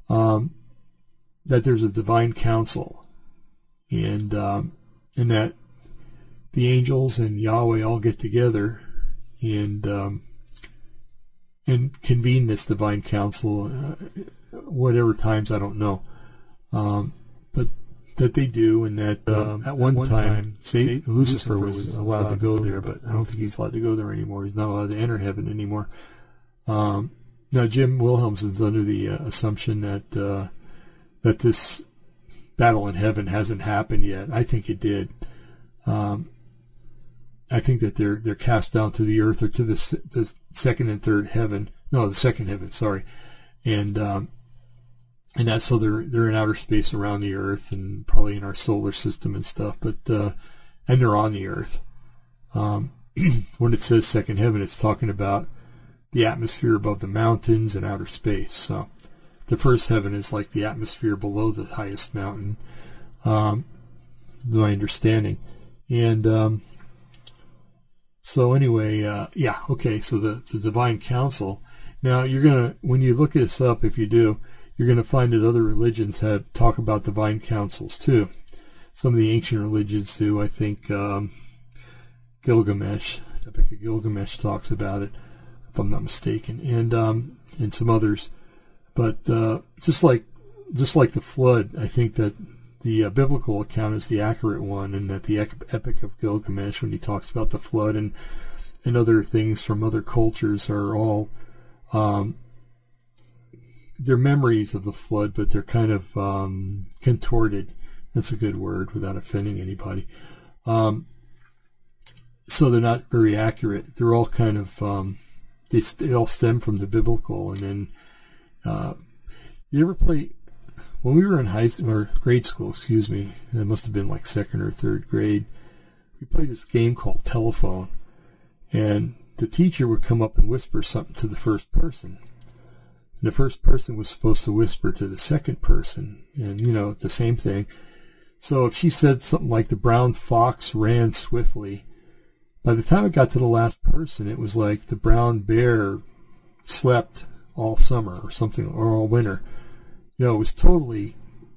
um, that there's a divine council, and um, and that the angels and Yahweh all get together and um, and convene this divine council, uh, whatever times I don't know, um, but that they do, and that um, at one, time, say, Lucifer was allowed to go there, but I don't think he's allowed to go there anymore. He's not allowed to enter heaven anymore. Um, now, Jim Wilhelmsen's under the uh, assumption that uh, that this battle in heaven hasn't happened yet. I think it did. Um, I think that they're they're cast down to the earth or to the the second and third heaven. No, the second heaven. Sorry, and um, and that's so they're they're in outer space around the earth and probably in our solar system and stuff. But uh, and they're on the earth. Um, <clears throat> when it says second heaven, it's talking about the atmosphere above the mountains and outer space. So the first heaven is like the atmosphere below the highest mountain. Um, my understanding, and um, so anyway, uh, yeah, okay. So the the divine council. Now you're gonna when you look this up, if you do, you're gonna find that other religions have talk about divine councils too. Some of the ancient religions do. I think um, Gilgamesh, Epic of Gilgamesh, talks about it if I'm not mistaken, and um, and some others. But uh, just like just like the flood, I think that the uh, biblical account is the accurate one, and that the Epic of Gilgamesh, when he talks about the flood and and other things from other cultures, are all um, they're memories of the flood, but they're kind of um, contorted. That's a good word without offending anybody. Um, so they're not very accurate. They're all kind of um, they, they all stem from the biblical. And then, uh, you ever play, when we were in high or grade school, excuse me, it must have been like second or third grade, we played this game called telephone. And the teacher would come up and whisper something to the first person. The first person was supposed to whisper to the second person. And, you know, the same thing. So if she said something like the brown fox ran swiftly, by the time it got to the last person, it was like the brown bear slept all summer or something, or all winter. You know, it was totally,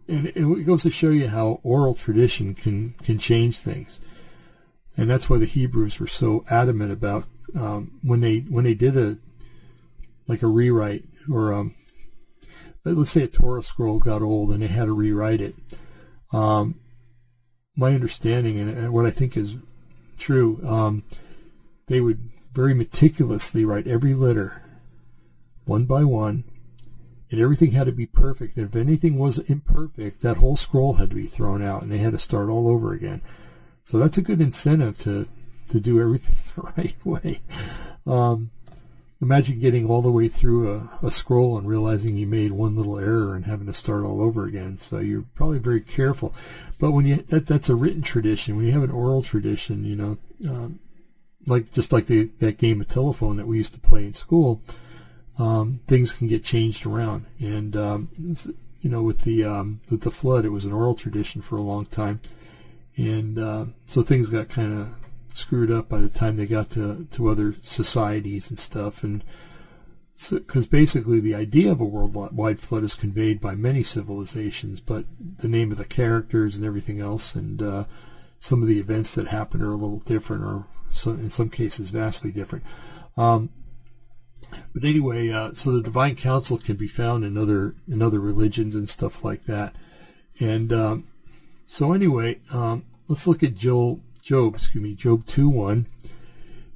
and it goes to show you how oral tradition can can change things, and that's why the Hebrews were so adamant about um, when they when they did a like a rewrite or um, let's say a Torah scroll got old and they had to rewrite it. Um, my understanding and, what I think is true. Um, they would very meticulously write every letter one by one, and everything had to be perfect. And if anything was imperfect, that whole scroll had to be thrown out, and they had to start all over again. So that's a good incentive to to do everything <laughs> the right way. Um, imagine getting all the way through a, a scroll and realizing you made one little error and having to start all over again. So you're probably very careful. But when you that, that's a written tradition. When you have an oral tradition, you know, um, like just like the, that game of telephone that we used to play in school, um, things can get changed around. And um, you know, with the um, with the flood, it was an oral tradition for a long time, and uh, so things got kind of screwed up by the time they got to to other societies and stuff. And because so, basically the idea of a worldwide flood is conveyed by many civilizations, but the name of the characters and everything else, and uh, some of the events that happen are a little different, or so, in some cases vastly different. Um, but anyway, uh, so the divine council can be found in other in other religions and stuff like that. And um, so anyway, um, let's look at Job, Job, excuse me, Job 2:1,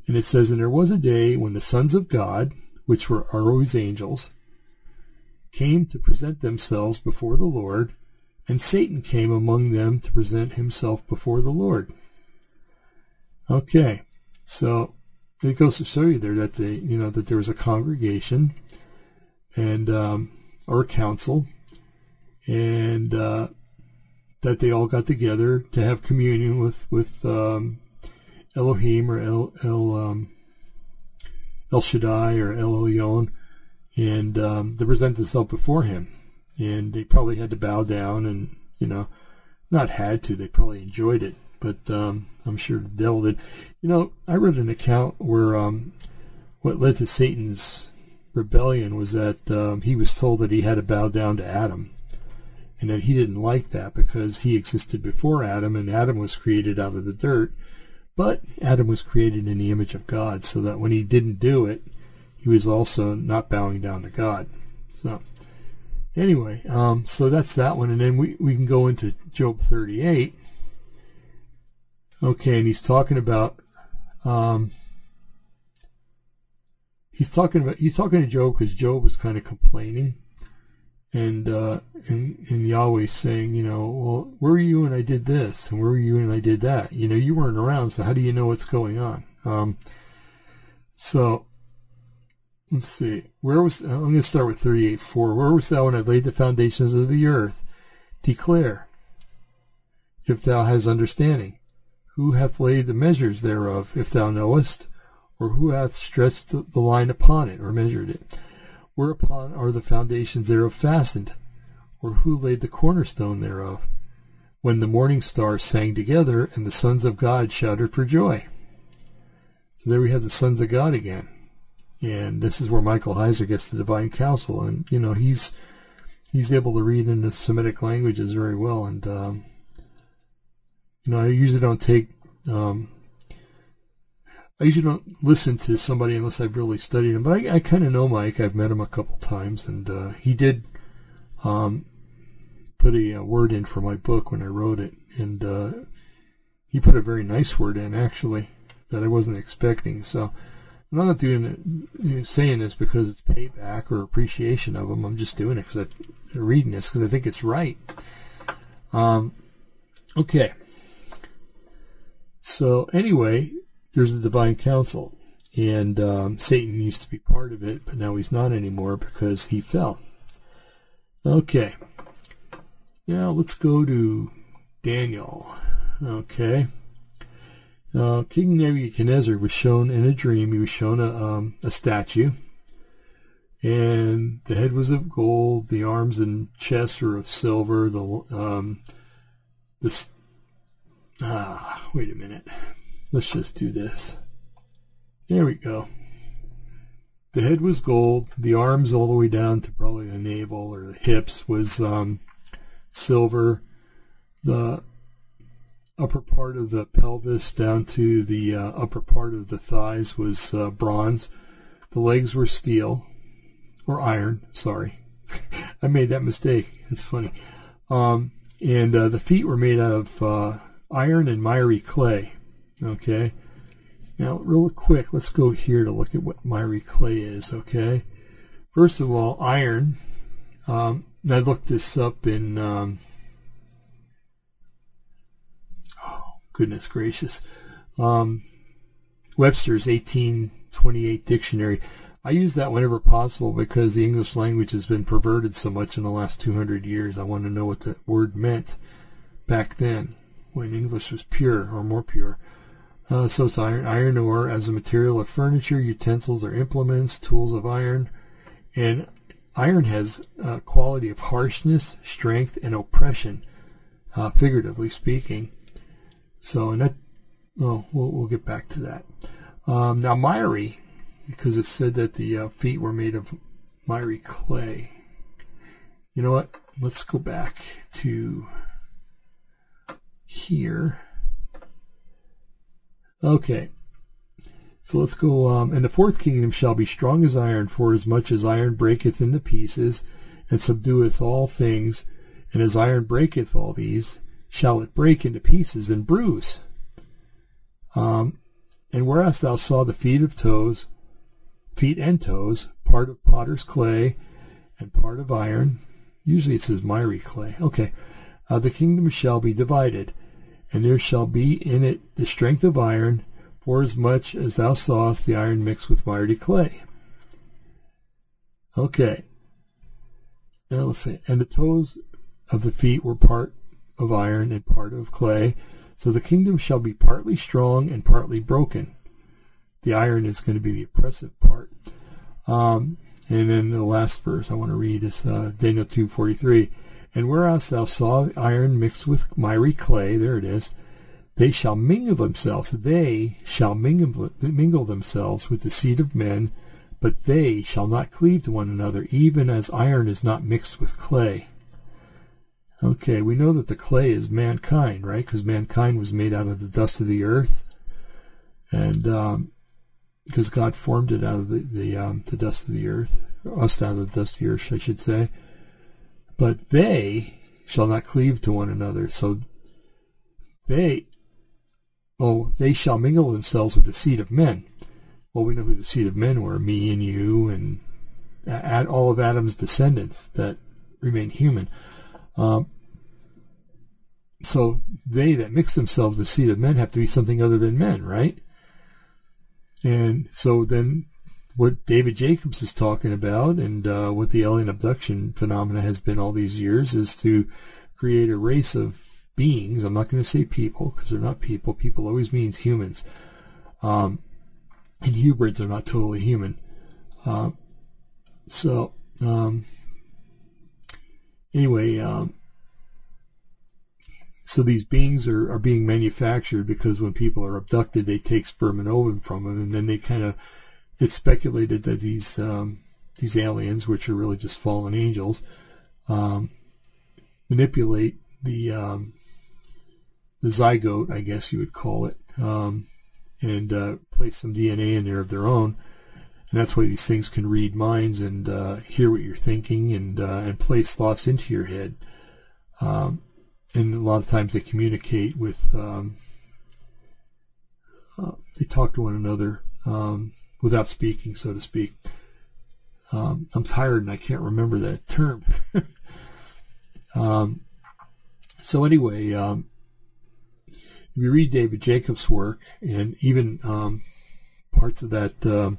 and it says, "And there was a day when the sons of God, which were always angels, came to present themselves before the Lord, and Satan came among them to present himself before the Lord. Okay, so it goes to show you there that the you know that there was a congregation and um, or a council, and uh, that they all got together to have communion with with um, Elohim or El, El um, El Shaddai or El Elyon, and um, they present themselves before him. And they probably had to bow down and, you know, not had to, they probably enjoyed it, but um, I'm sure the devil did. You know, I read an account where um, what led to Satan's rebellion was that um, he was told that he had to bow down to Adam, and that he didn't like that because he existed before Adam, and Adam was created out of the dirt, but Adam was created in the image of God, so that when he didn't do it, he was also not bowing down to God. So Anyway, um, so that's that one, and then we, we can go into Job 38. Okay, and he's talking about um, he's talking about he's talking to Job because Job was kind of complaining, and uh, and and Yahweh's saying, you know, well, where were you when I did this, and where were you when I did that? You know, you weren't around, so how do you know what's going on? Um, so let's see, where was I'm going to start with 38:4. Where was thou when I laid the foundations of the earth? Declare, if thou hast understanding. Who hath laid the measures thereof, if thou knowest? or who hath stretched the line upon it, or measured it? Whereupon are the foundations thereof fastened? Or who laid the cornerstone thereof? When the morning stars sang together, and the sons of God shouted for joy. So there we have the sons of God again. And this is where Michael Heiser gets the divine council. And, you know, he's he's able to read into Semitic languages very well. And, um, you know, I usually don't take um, I usually don't listen to somebody unless I've really studied him, but I, I kind of know Mike. I've met him a couple times, and uh, he did um, put a, a, word in for my book when I wrote it, and uh, he put a very nice word in actually that I wasn't expecting. So I'm not doing it, you know, saying this because it's payback or appreciation of him. I'm just doing it because I'm reading this because I think it's right. Um, okay. So anyway, there's the divine council, and um, Satan used to be part of it, but now he's not anymore because he fell. Okay. Now let's go to Daniel. Okay. Uh, King Nebuchadnezzar was shown in a dream. He was shown a, um, a statue, and the head was of gold, the arms and chest were of silver. The um, this ah, wait a minute. Let's just do this. There we go. The head was gold. The arms all the way down to probably the navel or the hips was um, silver. The upper part of the pelvis down to the uh, upper part of the thighs was uh, bronze. The legs were steel or iron. Sorry, <laughs> I made that mistake. It's funny. Um, and uh, the feet were made out of uh, iron and miry clay. Okay. Now, real quick, let's go here to look at what miry clay is. Okay. First of all, iron. Um, I looked this up in. Um, oh goodness gracious, um, Webster's 1828 dictionary. I use that whenever possible because the English language has been perverted so much in the last 200 years. I want to know what that word meant back then when English was pure or more pure. Uh, so it's iron, iron ore as a material of furniture, utensils or implements, tools of iron. And iron has a quality of harshness, strength, and oppression, uh, figuratively speaking. So, and that, well, we'll, we'll get back to that. Um, now, miry, because it said that the uh, feet were made of miry clay. You know what? Let's go back to here. Okay. So let's go. Um, and the fourth kingdom shall be strong as iron, for as much as iron breaketh into pieces, and subdueth all things, and as iron breaketh all these, shall it break into pieces and bruise. Um, and whereas thou saw the feet of toes, feet and toes, part of potter's clay, and part of iron, usually it says miry clay. Okay, uh, the kingdom shall be divided and there shall be in it the strength of iron, forasmuch as thou sawest the iron mixed with miry clay. Okay. Now let's see. And the toes of the feet were part of iron and part of clay. So the kingdom shall be partly strong and partly broken. The iron is going to be the oppressive part. Um, and then the last verse I want to read is uh, Daniel 2:43. And whereas thou saw iron mixed with miry clay, there it is, they shall mingle themselves, they shall mingle, mingle themselves with the seed of men, but they shall not cleave to one another, even as iron is not mixed with clay. Okay, we know that the clay is mankind, right? Because mankind was made out of the dust of the earth, and um, because God formed it out of the the, um, the dust of the earth, us out of the dust of the earth, I should say. But they shall not cleave to one another. So they, oh, they shall mingle themselves with the seed of men. Well, we know who the seed of men were, me and you and all of Adam's descendants that remain human. Um, so they that mix themselves with the seed of men have to be something other than men, right? And so then what David Jacobs is talking about and uh, what the alien abduction phenomena has been all these years is to create a race of beings. I'm not going to say people because they're not people. People always means humans. Um, and hybrids are not totally human. Uh, so um, anyway, um, so these beings are, are being manufactured because when people are abducted, they take sperm and ovum from them, and then they kind of it's speculated that these um, these aliens, which are really just fallen angels, um, manipulate the um, the zygote, I guess you would call it, um, and uh, place some DNA in there of their own. And that's why these things can read minds and uh, hear what you're thinking and uh, and place thoughts into your head. Um, and a lot of times they communicate with um, uh, they talk to one another um, without speaking, so to speak. Um, I'm tired and I can't remember that term. <laughs> um, so anyway, um, if you read David Jacobs' work and even um, parts of that um,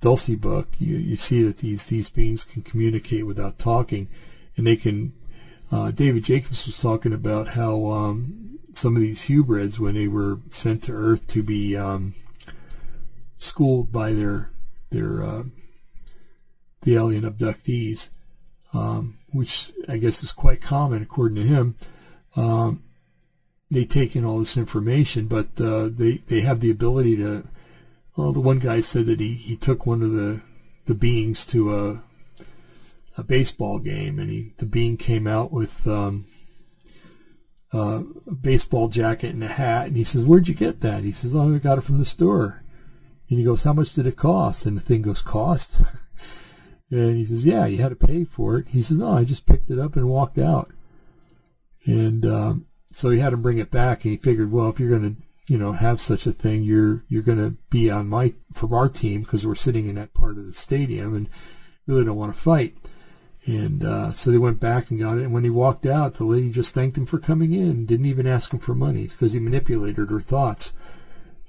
Dulce book, you, you see that these these beings can communicate without talking, and they can. Uh, David Jacobs was talking about how um, some of these hybrids, when they were sent to Earth to be schooled by their their uh, the alien abductees, um, which I guess is quite common according to him. Um, they take in all this information, but uh, they they have the ability to. Well, the one guy said that he, he took one of the the beings to a a baseball game, and he the being came out with um, uh, a baseball jacket and a hat, and he says, "Where'd you get that?" He says, "Oh, I got it from the store." And he goes, how much did it cost? And the thing goes, cost? <laughs> and he says, yeah, you had to pay for it. He says, no, I just picked it up and walked out. And um, so he had to bring it back, and he figured, well, if you're going to, you know, have such a thing, you're you're going to be on my from our team because we're sitting in that part of the stadium and really don't want to fight. And uh, so they went back and got it. And when he walked out, the lady just thanked him for coming in, didn't even ask him for money because he manipulated her thoughts.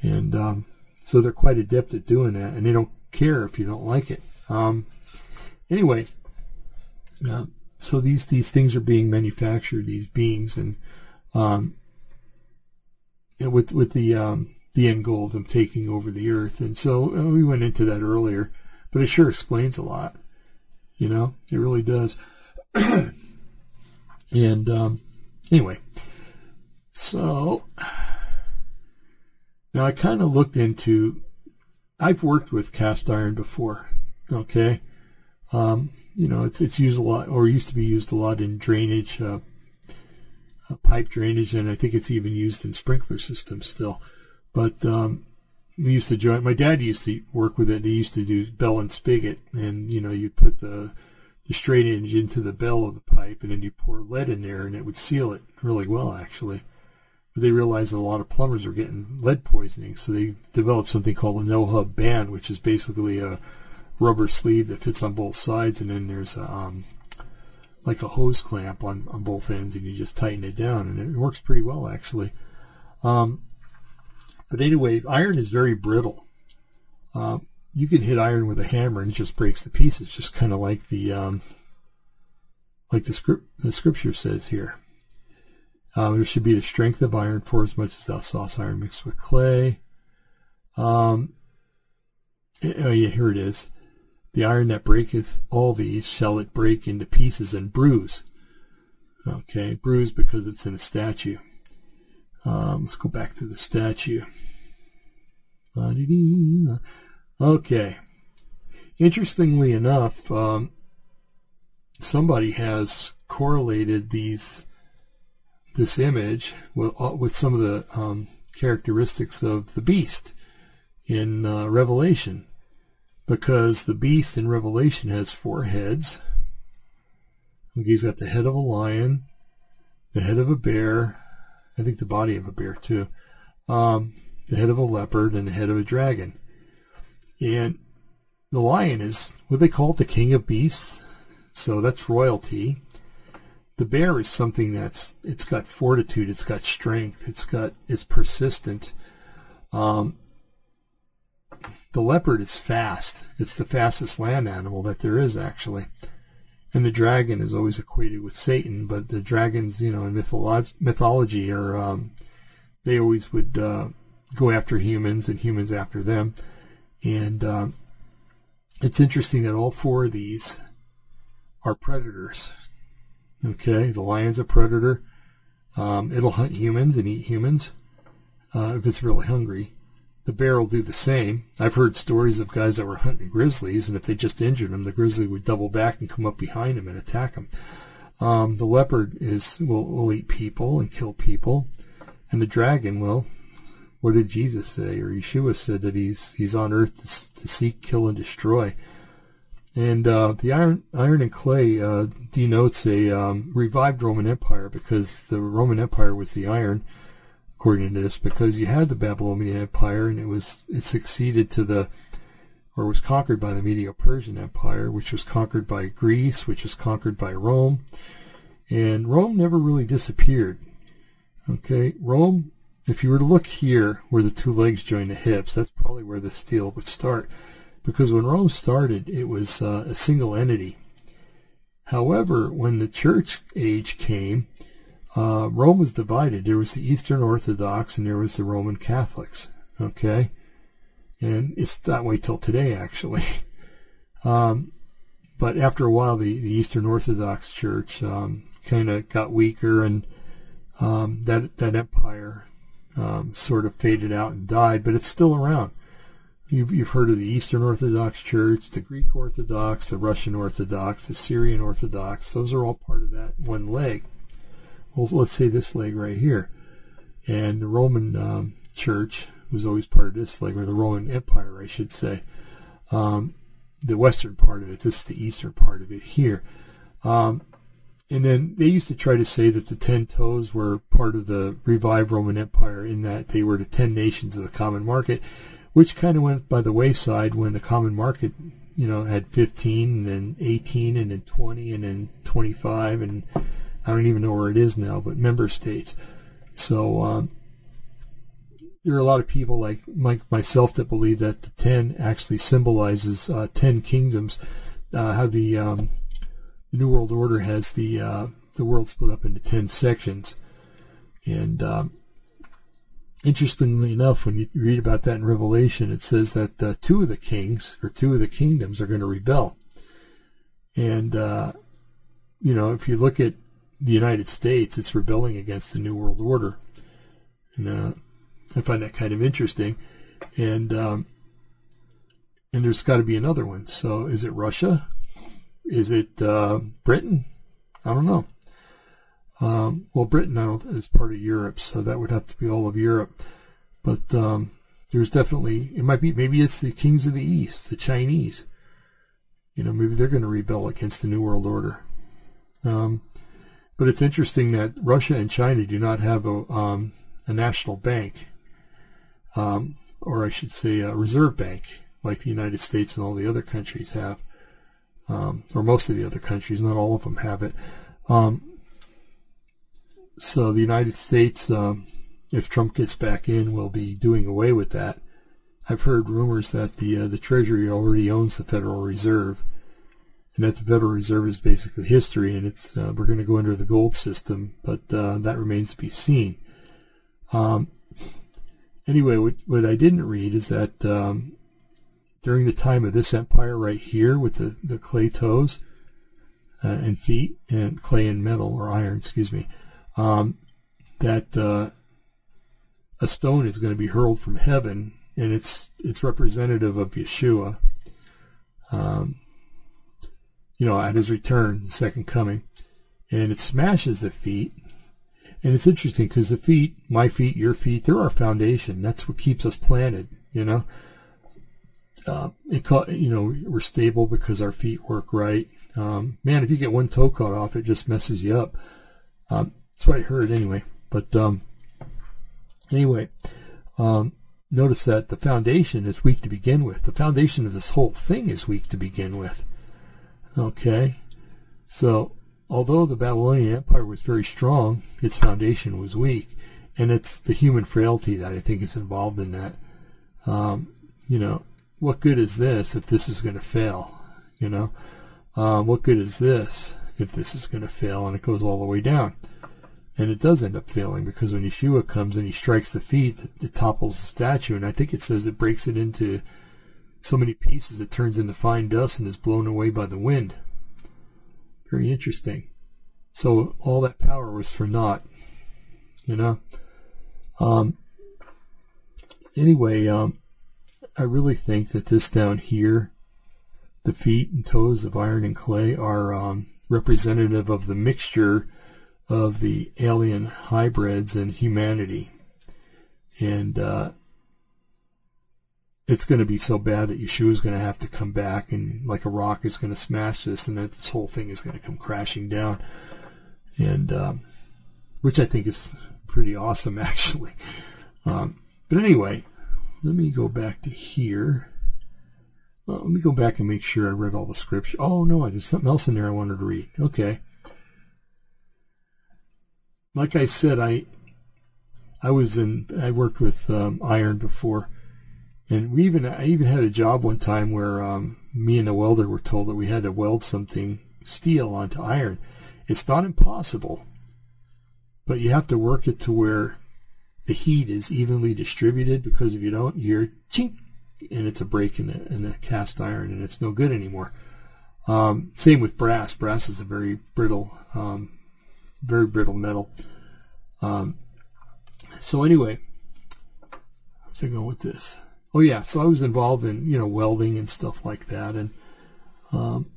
And um, so they're quite adept at doing that, and they don't care if you don't like it. Um, anyway, uh, so these these things are being manufactured, these beings, and um, with with the um, the end goal of them taking over the earth. And so uh, we went into that earlier, but it sure explains a lot. You know, it really does. <clears throat> and um, anyway, so now I kind of looked into. I've worked with cast iron before. Okay, um, you know it's it's used a lot, or used to be used a lot in drainage, uh, uh, pipe drainage, and I think it's even used in sprinkler systems still. But um, we used to join. My dad used to work with it. He used to do bell and spigot, and you know you put the the straight edge into the bell of the pipe, and then you pour lead in there, and it would seal it really well, actually. But they realized that a lot of plumbers were getting lead poisoning, so they developed something called a no-hub band, which is basically a rubber sleeve that fits on both sides, and then there's a, um, like a hose clamp on, on both ends, and you just tighten it down, and it works pretty well actually. Um, but anyway, iron is very brittle. Uh, you can hit iron with a hammer and it just breaks to pieces, just kind of like the um, like the script the scripture says here. Um, there should be the strength of iron for as much as thou sawest iron mixed with clay. Um, oh yeah, here it is. The iron that breaketh all these shall it break into pieces and bruise. Okay, bruise because it's in a statue. Um, let's go back to the statue. Okay. Interestingly enough, um, somebody has correlated these this image with, uh, with some of the um, characteristics of the beast in uh, Revelation, because the beast in Revelation has four heads, He's got the head of a lion, the head of a bear, I think the body of a bear too, um, the head of a leopard, and the head of a dragon. And the lion is what they call it, the king of beasts. So that's royalty. The bear is something that's it's got fortitude, it's got strength, it's got it's persistent. Um, the leopard is fast. It's the fastest land animal that there is actually. And the dragon is always equated with Satan, but the dragons, you know, in mytholo- mythology are um, they always would uh, go after humans and humans after them. And um, it's interesting that all four of these are predators. Okay, the lion's a predator. Um, it'll hunt humans and eat humans uh, if it's really hungry. The bear will do the same. I've heard stories of guys that were hunting grizzlies, and if they just injured them, the grizzly would double back and come up behind them and attack them. Um, the leopard is will, will eat people and kill people, and the dragon will. What did Jesus say, or Yeshua said that he's he's on earth to, to seek, kill, and destroy. And uh, the iron, iron and clay uh, denotes a um, revived Roman Empire because the Roman Empire was the iron, according to this, because you had the Babylonian Empire and it was it succeeded to the or was conquered by the Medo-Persian Empire, which was conquered by Greece, which was conquered by Rome, and Rome never really disappeared. Okay, Rome. If you were to look here, where the two legs join the hips, that's probably where the steel would start because when Rome started, it was uh, a single entity. However, when the church age came, uh, Rome was divided. There was the Eastern Orthodox and there was the Roman Catholics. Okay, and it's that way till today, actually. <laughs> Um, but after a while, the, the Eastern Orthodox Church um, kind of got weaker, and um, that that empire um, sort of faded out and died. But it's still around. You've, you've heard of the Eastern Orthodox Church, the Greek Orthodox, the Russian Orthodox, the Syrian Orthodox. Those are all part of that one leg. Well, let's say this leg right here. And the Roman um, Church was always part of this leg, or the Roman Empire, I should say. Um, the western part of it. This is the eastern part of it here. Um, and then they used to try to say that the ten toes were part of the revived Roman Empire in that they were the ten nations of the common market, which kind of went by the wayside when the common market, you know, had 15 and then 18 and then 20 and then 25 and I don't even know where it is now, but member states. So um, there are a lot of people like myself that believe that the 10 actually symbolizes uh, 10 kingdoms. Uh, how the um, New World Order has the uh, the world split up into 10 sections, and um, interestingly enough, when you read about that in Revelation, it says that uh, two of the kings or two of the kingdoms are going to rebel. And uh, you know, if you look at the United States, it's rebelling against the New World Order, and uh, I find that kind of interesting. And um, and there's got to be another one. So is it Russia? Is it uh, Britain? I don't know. Um, well, Britain is part of Europe, so that would have to be all of Europe. But um, there's definitely it might be maybe it's the kings of the East, the Chinese. You know, maybe they're going to rebel against the New World Order. Um, but it's interesting that Russia and China do not have a, um, a national bank um, or I should say a reserve bank, like the United States and all the other countries have, um, or most of the other countries, not all of them have it. So the United States, um, if Trump gets back in, will be doing away with that. I've heard rumors that the uh, the Treasury already owns the Federal Reserve, and that the Federal Reserve is basically history, and it's uh, we're going to go under the gold system, but uh, that remains to be seen. Um, anyway, what, what I didn't read is that um, during the time of this empire right here with the, the clay toes uh, and feet and clay and metal or iron, excuse me, um, that uh, a stone is going to be hurled from heaven and it's it's representative of Yeshua. Um, you know, at his return, the second coming, and it smashes the feet and it's interesting because the feet, my feet, your feet, they're our foundation. That's what keeps us planted, you know. uh, it you know we're stable because our feet work right. Um, man, if you get one toe cut off, it just messes you up. Um, that's what I heard anyway. But um, anyway, um, notice that the foundation is weak to begin with. The foundation of this whole thing is weak to begin with. Okay, so although the Babylonian Empire was very strong, its foundation was weak, and it's the human frailty that I think is involved in that. Um, you know, what good is this if this is going to fail? You know, um, what good is this if this is going to fail? And it goes all the way down. And it does end up failing because when Yeshua comes and he strikes the feet, it topples the statue. And I think it says it breaks it into so many pieces it turns into fine dust and is blown away by the wind. Very interesting. So all that power was for naught, you know. Um, anyway, um, I really think that this down here, the feet and toes of iron and clay, are um, representative of the mixture of the alien hybrids and humanity. And uh, it's going to be so bad that Yeshua is going to have to come back and like a rock is going to smash this and that this whole thing is going to come crashing down. And um, which I think is pretty awesome <laughs> actually. Um, but anyway, let me go back to here. Well, let me go back and make sure I read all the scripture. Oh no, I there's something else in there I wanted to read. Okay. Like I said, I I was in I worked with um, iron before, and we even I even had a job one time where um, me and the welder were told that we had to weld something steel onto iron. It's not impossible, but you have to work it to where the heat is evenly distributed because if you don't, you're chink, and it's a break in a, in a cast iron and it's no good anymore. Um, same with brass. Brass is a very brittle, um, very brittle metal. Um, so anyway, what's I going with this? Oh yeah, so I was involved in you know welding and stuff like that, and um,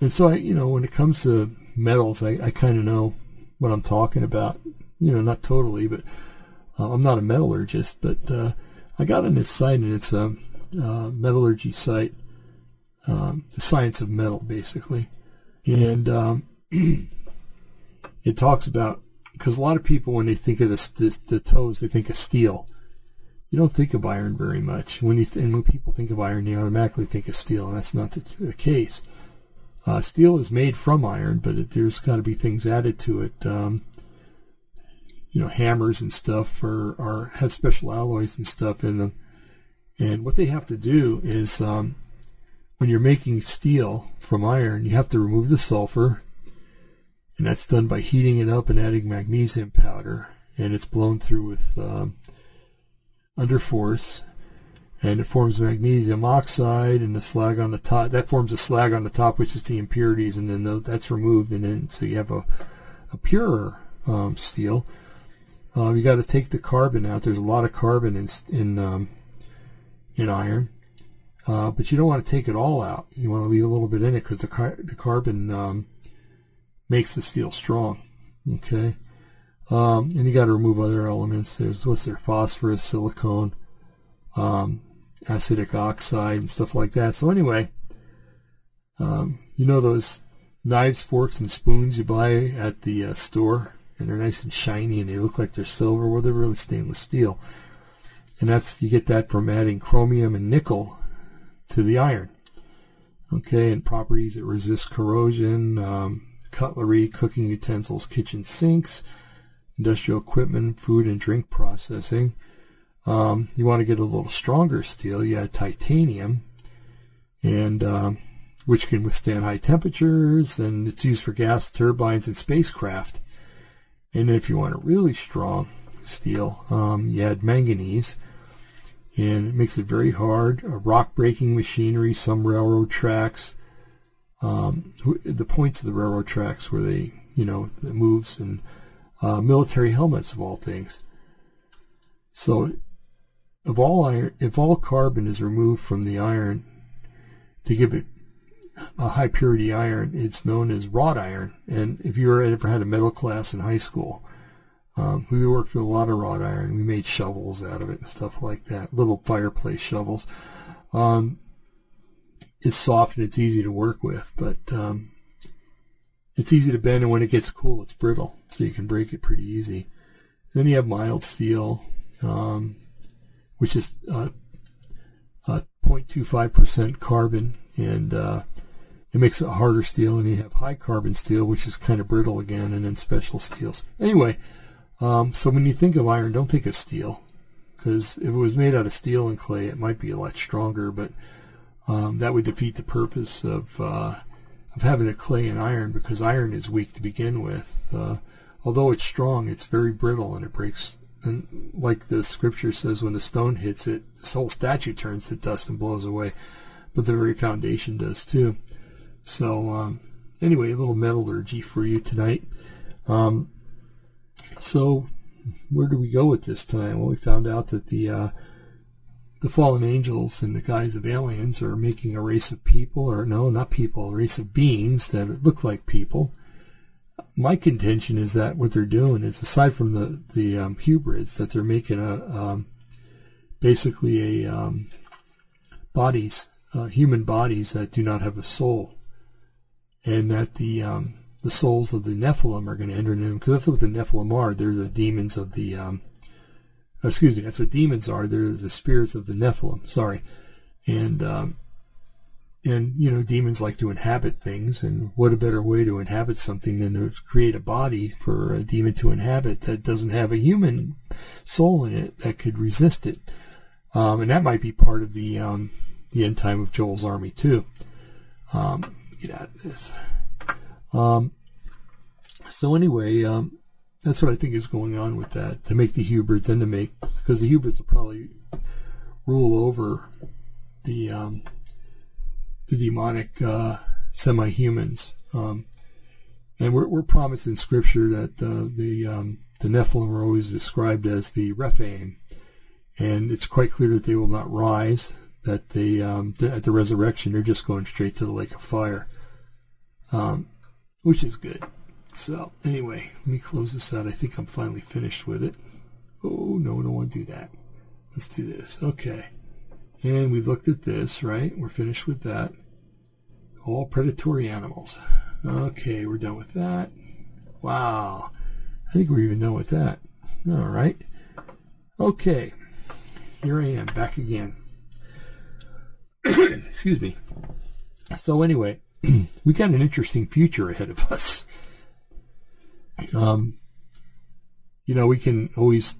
and so I you know when it comes to metals, I, I kind of know what I'm talking about. You know, not totally, but uh, I'm not a metallurgist, but uh, I got on this site, and it's a, a metallurgy site, um, the science of metal, basically. And um, <clears throat> it talks about because a lot of people, when they think of this, this, the toes, they think of steel. You don't think of iron very much. When you th- and when people think of iron, they automatically think of steel, and that's not the, the case. Uh, steel is made from iron, but it, there's got to be things added to it. Um, you know, hammers and stuff are, are have special alloys and stuff in them. And what they have to do is um, when you're making steel from iron, you have to remove the sulfur, and that's done by heating it up and adding magnesium powder, and it's blown through with um, under force, and it forms magnesium oxide and the slag on the top. That forms a slag on the top, which is the impurities, and then those, that's removed, and then so you have a, a purer um, steel. Uh, you got to take the carbon out. There's a lot of carbon in in um, in iron, uh, but you don't want to take it all out. You want to leave a little bit in it because the, car- the carbon um, makes the steel strong. Okay, um, and you got to remove other elements. There's what's there? Phosphorus, silicone, um, acidic oxide, and stuff like that. So anyway, um, you know those knives, forks, and spoons you buy at the uh, store and they're nice and shiny and they look like they're silver. Well, they're really stainless steel. And that's, you get that from adding chromium and nickel to the iron. Okay, and properties that resist corrosion, um, cutlery, cooking utensils, kitchen sinks, industrial equipment, food and drink processing. Um, you want to get a little stronger steel, you add titanium, and um, which can withstand high temperatures, and it's used for gas turbines and spacecraft. And if you want a really strong steel, um, you add manganese, and it makes it very hard. A rock breaking machinery, some railroad tracks, um, the points of the railroad tracks where they, you know, the moves, and uh, military helmets of all things. So, if all iron, if all carbon is removed from the iron to give it a high purity iron. It's known as wrought iron. And if you ever had a metal class in high school, um, we worked with a lot of wrought iron. We made shovels out of it and stuff like that, little fireplace shovels. Um, it's soft and it's easy to work with, but um, it's easy to bend, and when it gets cool, it's brittle, so you can break it pretty easy. Then you have mild steel, um, which is uh, uh, 0.25% carbon, and uh, it makes it harder steel. And you have high carbon steel, which is kind of brittle again, and then special steels. Anyway, um, so when you think of iron, don't think of steel, because if it was made out of steel and clay, it might be a lot stronger, but um, that would defeat the purpose of uh, of having a clay and iron because iron is weak to begin with. Uh, although it's strong, it's very brittle and it breaks. And like the scripture says, when the stone hits it, this whole statue turns to dust and blows away. But the very foundation does too. So um, anyway, a little metallurgy for you tonight. Um, so where do we go with this time? Well, we found out that the uh, the fallen angels in the guise of aliens are making a race of people, or no, not people, a race of beings that look like people. My contention is that what they're doing is, aside from the the um, hybrids, that they're making a um, basically a um, bodies, uh, human bodies that do not have a soul, and that the um, the souls of the Nephilim are going to enter them because that's what the Nephilim are. They're the demons of the um, excuse me, that's what demons are. They're the spirits of the Nephilim. Sorry, and um, and you know, demons like to inhabit things, and what a better way to inhabit something than to create a body for a demon to inhabit that doesn't have a human soul in it that could resist it. Um, and that might be part of the um, the end time of Joel's army too. Um, get out of this. Um, so anyway, um, that's what I think is going on with that to make the Hubrids and to make because the Hubrids will probably rule over the um, the demonic uh, semi-humans. Um, and we're, we're promised in Scripture that uh, the um, the Nephilim are always described as the Rephaim, and it's quite clear that they will not rise. That they um, at the resurrection they're just going straight to the lake of fire, um, which is good. So anyway, let me close this out. I think I'm finally finished with it. Oh, no, I don't want to do that. Let's do this. Okay. And we looked at this, right? We're finished with that. All predatory animals. Okay, we're done with that. Wow. I think we're even done with that. All right. Okay. Here I am, back again. <coughs> Excuse me. So anyway, <clears throat> we got an interesting future ahead of us. Um, you know, we can always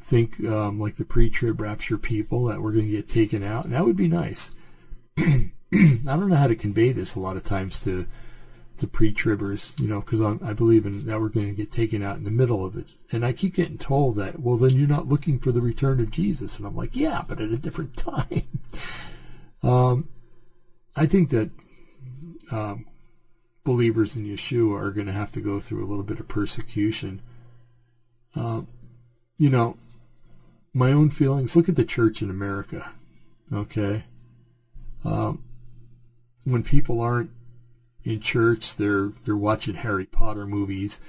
think um, like the pre-trib rapture people that we're going to get taken out, and that would be nice. <clears throat> I don't know how to convey this a lot of times to the pre-tribbers, you know, because I believe in that we're going to get taken out in the middle of it, and I keep getting told that, well, then you're not looking for the return of Jesus, and I'm like, yeah, but at a different <laughs> time. um, I think that um, believers in Yeshua are going to have to go through a little bit of persecution. Um, you know, my own feelings. Look at the church in America. Okay, um, when people aren't in church, they're they're watching Harry Potter movies.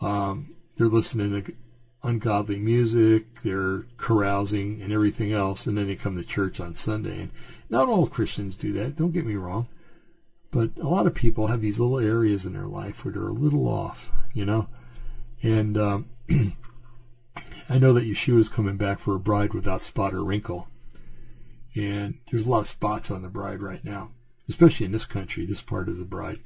Um, they're listening to ungodly music. They're carousing and everything else, and then they come to church on Sunday. And not all Christians do that. Don't get me wrong. But a lot of people have these little areas in their life where they're a little off, you know. And um, <clears throat> I know that Yeshua is coming back for a bride without spot or wrinkle. And there's a lot of spots on the bride right now, especially in this country, this part of the bride.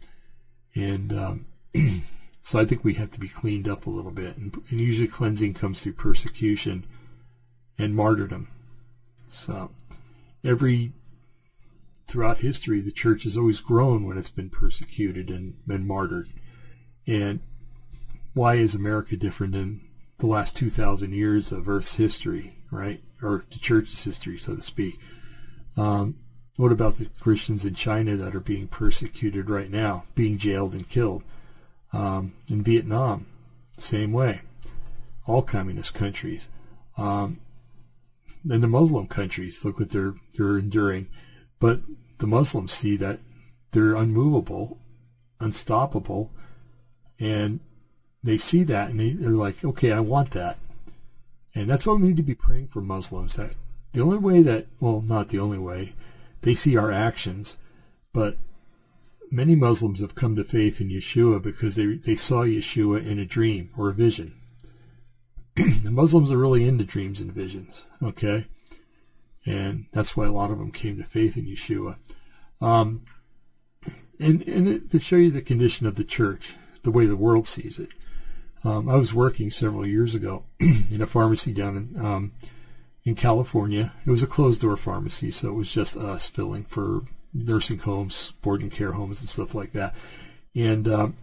And um, <clears throat> so I think we have to be cleaned up a little bit. And, and usually cleansing comes through persecution and martyrdom. So every throughout history, the church has always grown when it's been persecuted and been martyred. And why is America different than the last 2,000 years of Earth's history, right? Or the church's history, so to speak. Um, what about the Christians in China that are being persecuted right now, being jailed and killed? Um, in Vietnam, same way. All communist countries. Um, and the Muslim countries, look what they're they're enduring. But the Muslims see that they're unmovable, unstoppable, and they see that and they, they're like, okay, I want that. And that's why we need to be praying for Muslims that the only way that, well, not the only way, they see our actions, but many Muslims have come to faith in Yeshua because they, they saw Yeshua in a dream or a vision. <clears throat> the Muslims are really into dreams and visions, okay? And that's why a lot of them came to faith in Yeshua. Um, and, and to show you the condition of the church, the way the world sees it. Um, I was working several years ago <clears throat> in a pharmacy down in um, in California. It was a closed door pharmacy, so it was just us filling for nursing homes, boarding care homes, and stuff like that. And um,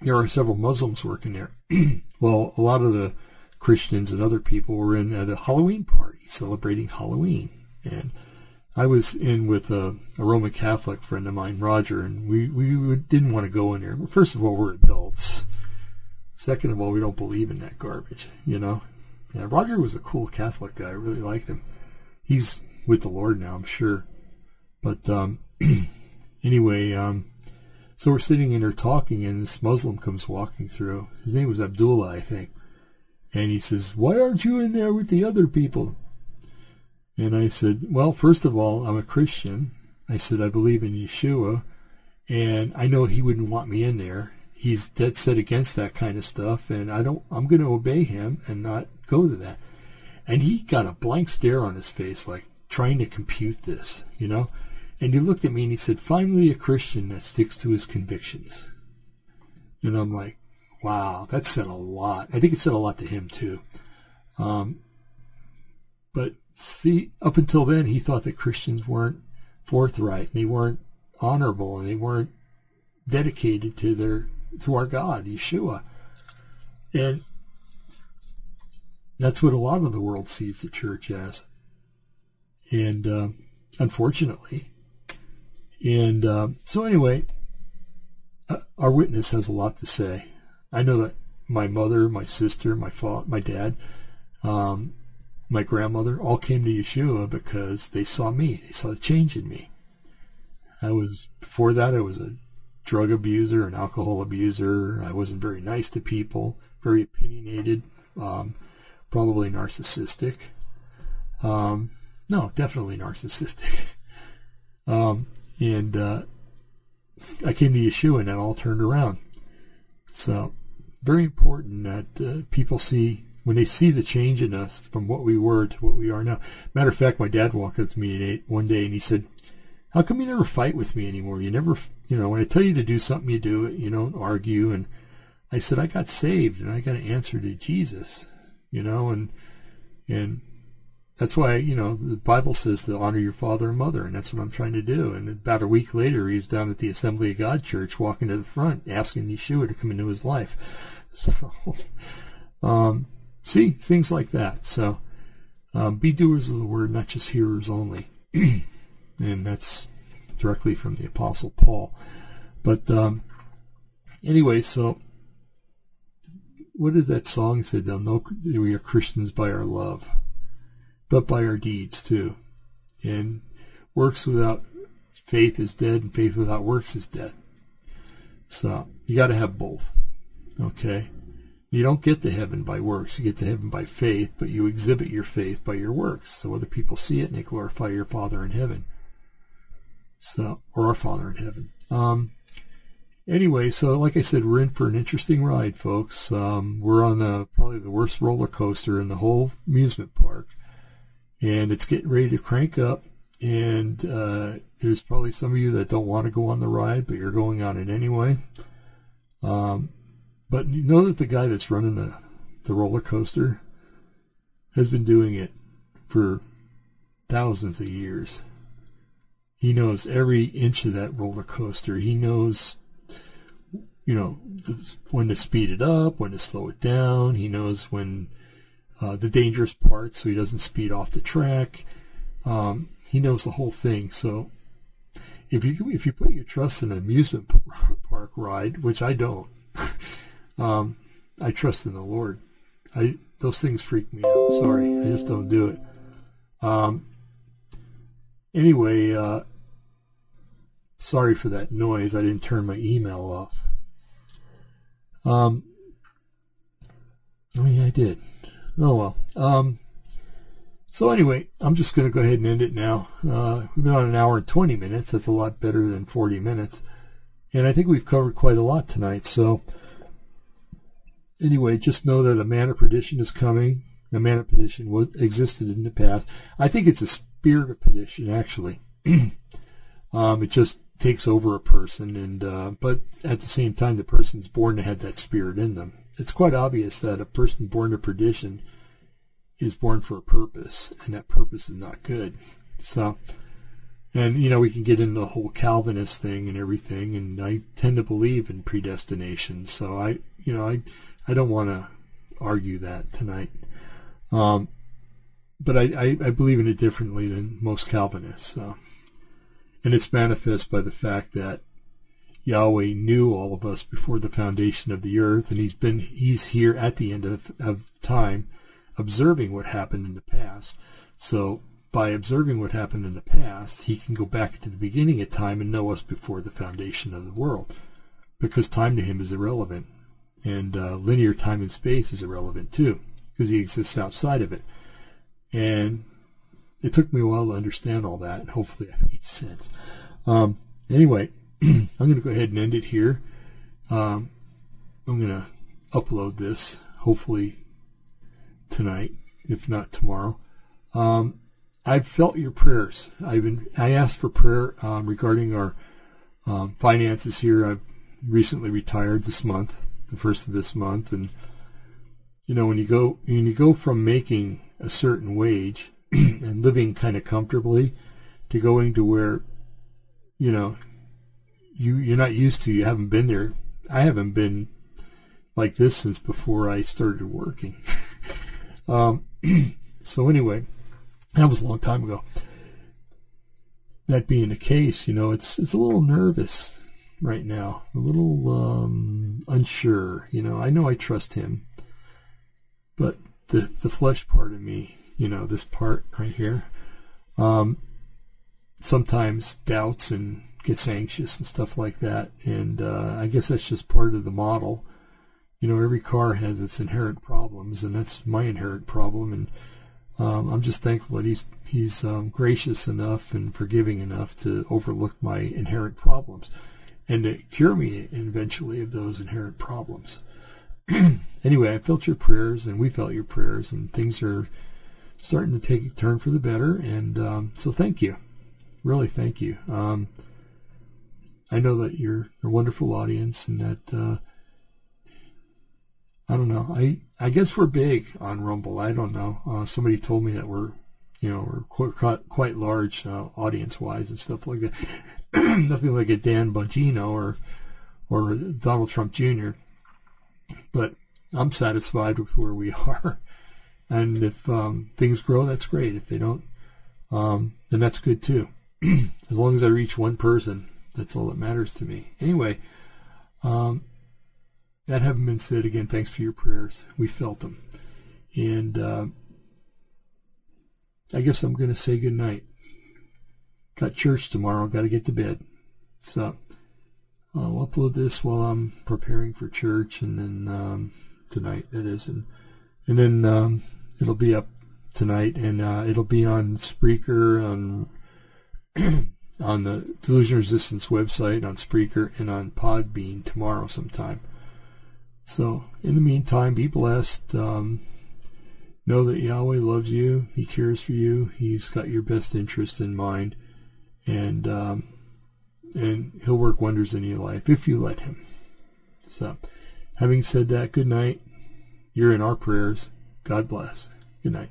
there are several Muslims working there. <clears throat> well, a lot of the Christians and other people were in at a Halloween party celebrating Halloween, and I was in with a, a Roman Catholic friend of mine, Roger, and we we didn't want to go in there. First of all, we're adults. Second of all, we don't believe in that garbage, you know. Yeah, Roger was a cool Catholic guy. I really liked him. He's with the Lord now, I'm sure. But um, <clears throat> anyway, um, so we're sitting in there talking, and this Muslim comes walking through. His name was Abdullah, I think. And he says, "Why aren't you in there with the other people?" And I said, well, first of all, I'm a Christian. I said, I believe in Yeshua, and I know he wouldn't want me in there. He's dead set against that kind of stuff, and I don't, I'm going to obey him and not go to that. And he got a blank stare on his face, like trying to compute this, you know? And he looked at me and he said, finally a Christian that sticks to his convictions. And I'm like, wow, that said a lot. I think it said a lot to him too. Um, but see, up until then, he thought that Christians weren't forthright, and they weren't honorable, and they weren't dedicated to their to our God, Yeshua. And that's what a lot of the world sees the church as. And uh, unfortunately, and uh, so anyway, uh, our witness has a lot to say. I know that my mother, my sister, my fa- my dad, um, my grandmother all came to Yeshua because they saw me. They saw a change in me. I was before that I was a drug abuser, an alcohol abuser. I wasn't very nice to people, very opinionated, um, probably narcissistic. Um, no, definitely narcissistic. <laughs> Um, and uh, I came to Yeshua and that all turned around. So very important that uh, people see when they see the change in us from what we were to what we are now. Matter of fact, my dad walked up to me one day and he said, "How come you never fight with me anymore? You never, you know, when I tell you to do something, you do it. You don't argue." And I said, "I got saved and I got an answer to Jesus, you know, and and that's why, you know, the Bible says to honor your father and mother, and that's what I'm trying to do. And about a week later, he was down at the Assembly of God Church, walking to the front, asking Yeshua to come into his life. <laughs> So, um, See, things like that. So um, be doers of the word, not just hearers only. <clears throat> and that's directly from the Apostle Paul. But um, anyway, so what did that song say? They'll know we are Christians by our love, but by our deeds too. And works without faith is dead, and faith without works is dead. So you got to have both. Okay. You don't get to heaven by works. You get to heaven by faith, but you exhibit your faith by your works. So other people see it and they glorify your Father in heaven. So, or our Father in heaven. Um, anyway, so like I said, we're in for an interesting ride, folks. Um, we're on a, probably the worst roller coaster in the whole amusement park, and it's getting ready to crank up. And uh, there's probably some of you that don't want to go on the ride, but you're going on it anyway. Um, but you know that the guy that's running the, the roller coaster has been doing it for thousands of years. He knows every inch of that roller coaster. He knows, you know, when to speed it up, when to slow it down. He knows when uh, the dangerous parts, so he doesn't speed off the track. Um, he knows the whole thing. So if you if you put your trust in an amusement <laughs> park ride, which I don't, <laughs> Um, I trust in the Lord. I those things freak me out. Sorry, I just don't do it. Um, anyway, uh, sorry for that noise. I didn't turn my email off. Um, oh yeah, I did. Oh well. Um, So anyway, I'm just going to go ahead and end it now. Uh, we've been on an hour and 20 minutes. That's a lot better than 40 minutes. And I think we've covered quite a lot tonight. So anyway, just know that a man of perdition is coming. A man of perdition was, existed in the past. I think it's a spirit of perdition, actually. <clears throat> um, it just takes over a person, and uh, but at the same time, the person's born to have that spirit in them. It's quite obvious that a person born to perdition is born for a purpose, and that purpose is not good. So, and you know, we can get into the whole Calvinist thing and everything, and I tend to believe in predestination. So I, you know, I, I don't want to argue that tonight. Um, but I, I, I believe in it differently than most Calvinists. So. And it's manifest by the fact that Yahweh knew all of us before the foundation of the earth, and he's been he's here at the end of, of time observing what happened in the past. So by observing what happened in the past, he can go back to the beginning of time and know us before the foundation of the world. Because time to him is irrelevant. And uh, linear time and space is irrelevant too, because he exists outside of it. And it took me a while to understand all that, and hopefully that made sense. Um, anyway, <clears throat> I'm going to go ahead and end it here. Um, I'm going to upload this hopefully tonight, if not tomorrow. Um, I've felt your prayers. I've been I asked for prayer um, regarding our um, finances here. I've recently retired this month, the first of this month, and you know when you go when you go from making a certain wage <clears throat> and living kind of comfortably to going to where, you know, you you're not used to. You haven't been there. I haven't been like this since before I started working. <laughs> um, <clears throat> so anyway, that was a long time ago. That being the case, you know, it's it's a little nervous right now, a little um, unsure. You know, I know I trust him, but the the flesh part of me you know, this part right here, um, sometimes doubts and gets anxious and stuff like that. And uh, I guess that's just part of the model. You know, every car has its inherent problems, and that's my inherent problem. And um, I'm just thankful that he's he's um, gracious enough and forgiving enough to overlook my inherent problems and to cure me eventually of those inherent problems. <clears throat> anyway, I felt your prayers, and we felt your prayers, and things are starting to take a turn for the better. And um, so thank you. Really thank you. Um, I know that you're a wonderful audience and that, uh, I don't know. I, I guess we're big on Rumble. I don't know. Uh, somebody told me that we're, you know, we're quite, quite large uh, audience-wise and stuff like that. <clears throat> Nothing like a Dan Bongino or, or Donald Trump Jr. But I'm satisfied with where we <laughs> are. And if um, things grow, that's great. If they don't, um, then that's good too. <clears throat> as long as I reach one person, that's all that matters to me. Anyway, um, that having been said, again, thanks for your prayers. We felt them. And uh, I guess I'm going to say good night. Got church tomorrow. Got to get to bed. So I'll upload this while I'm preparing for church, and then um, tonight that is, and and then um, It'll be up tonight, and uh, it'll be on Spreaker, on <clears throat> on the Delusion Resistance website, on Spreaker, and on Podbean tomorrow sometime. So, in the meantime, be blessed. Um, know that Yahweh loves you. He cares for you. He's got your best interest in mind, and um, and He'll work wonders in your life if you let Him. So, having said that, good night. You're in our prayers. God bless. Good night.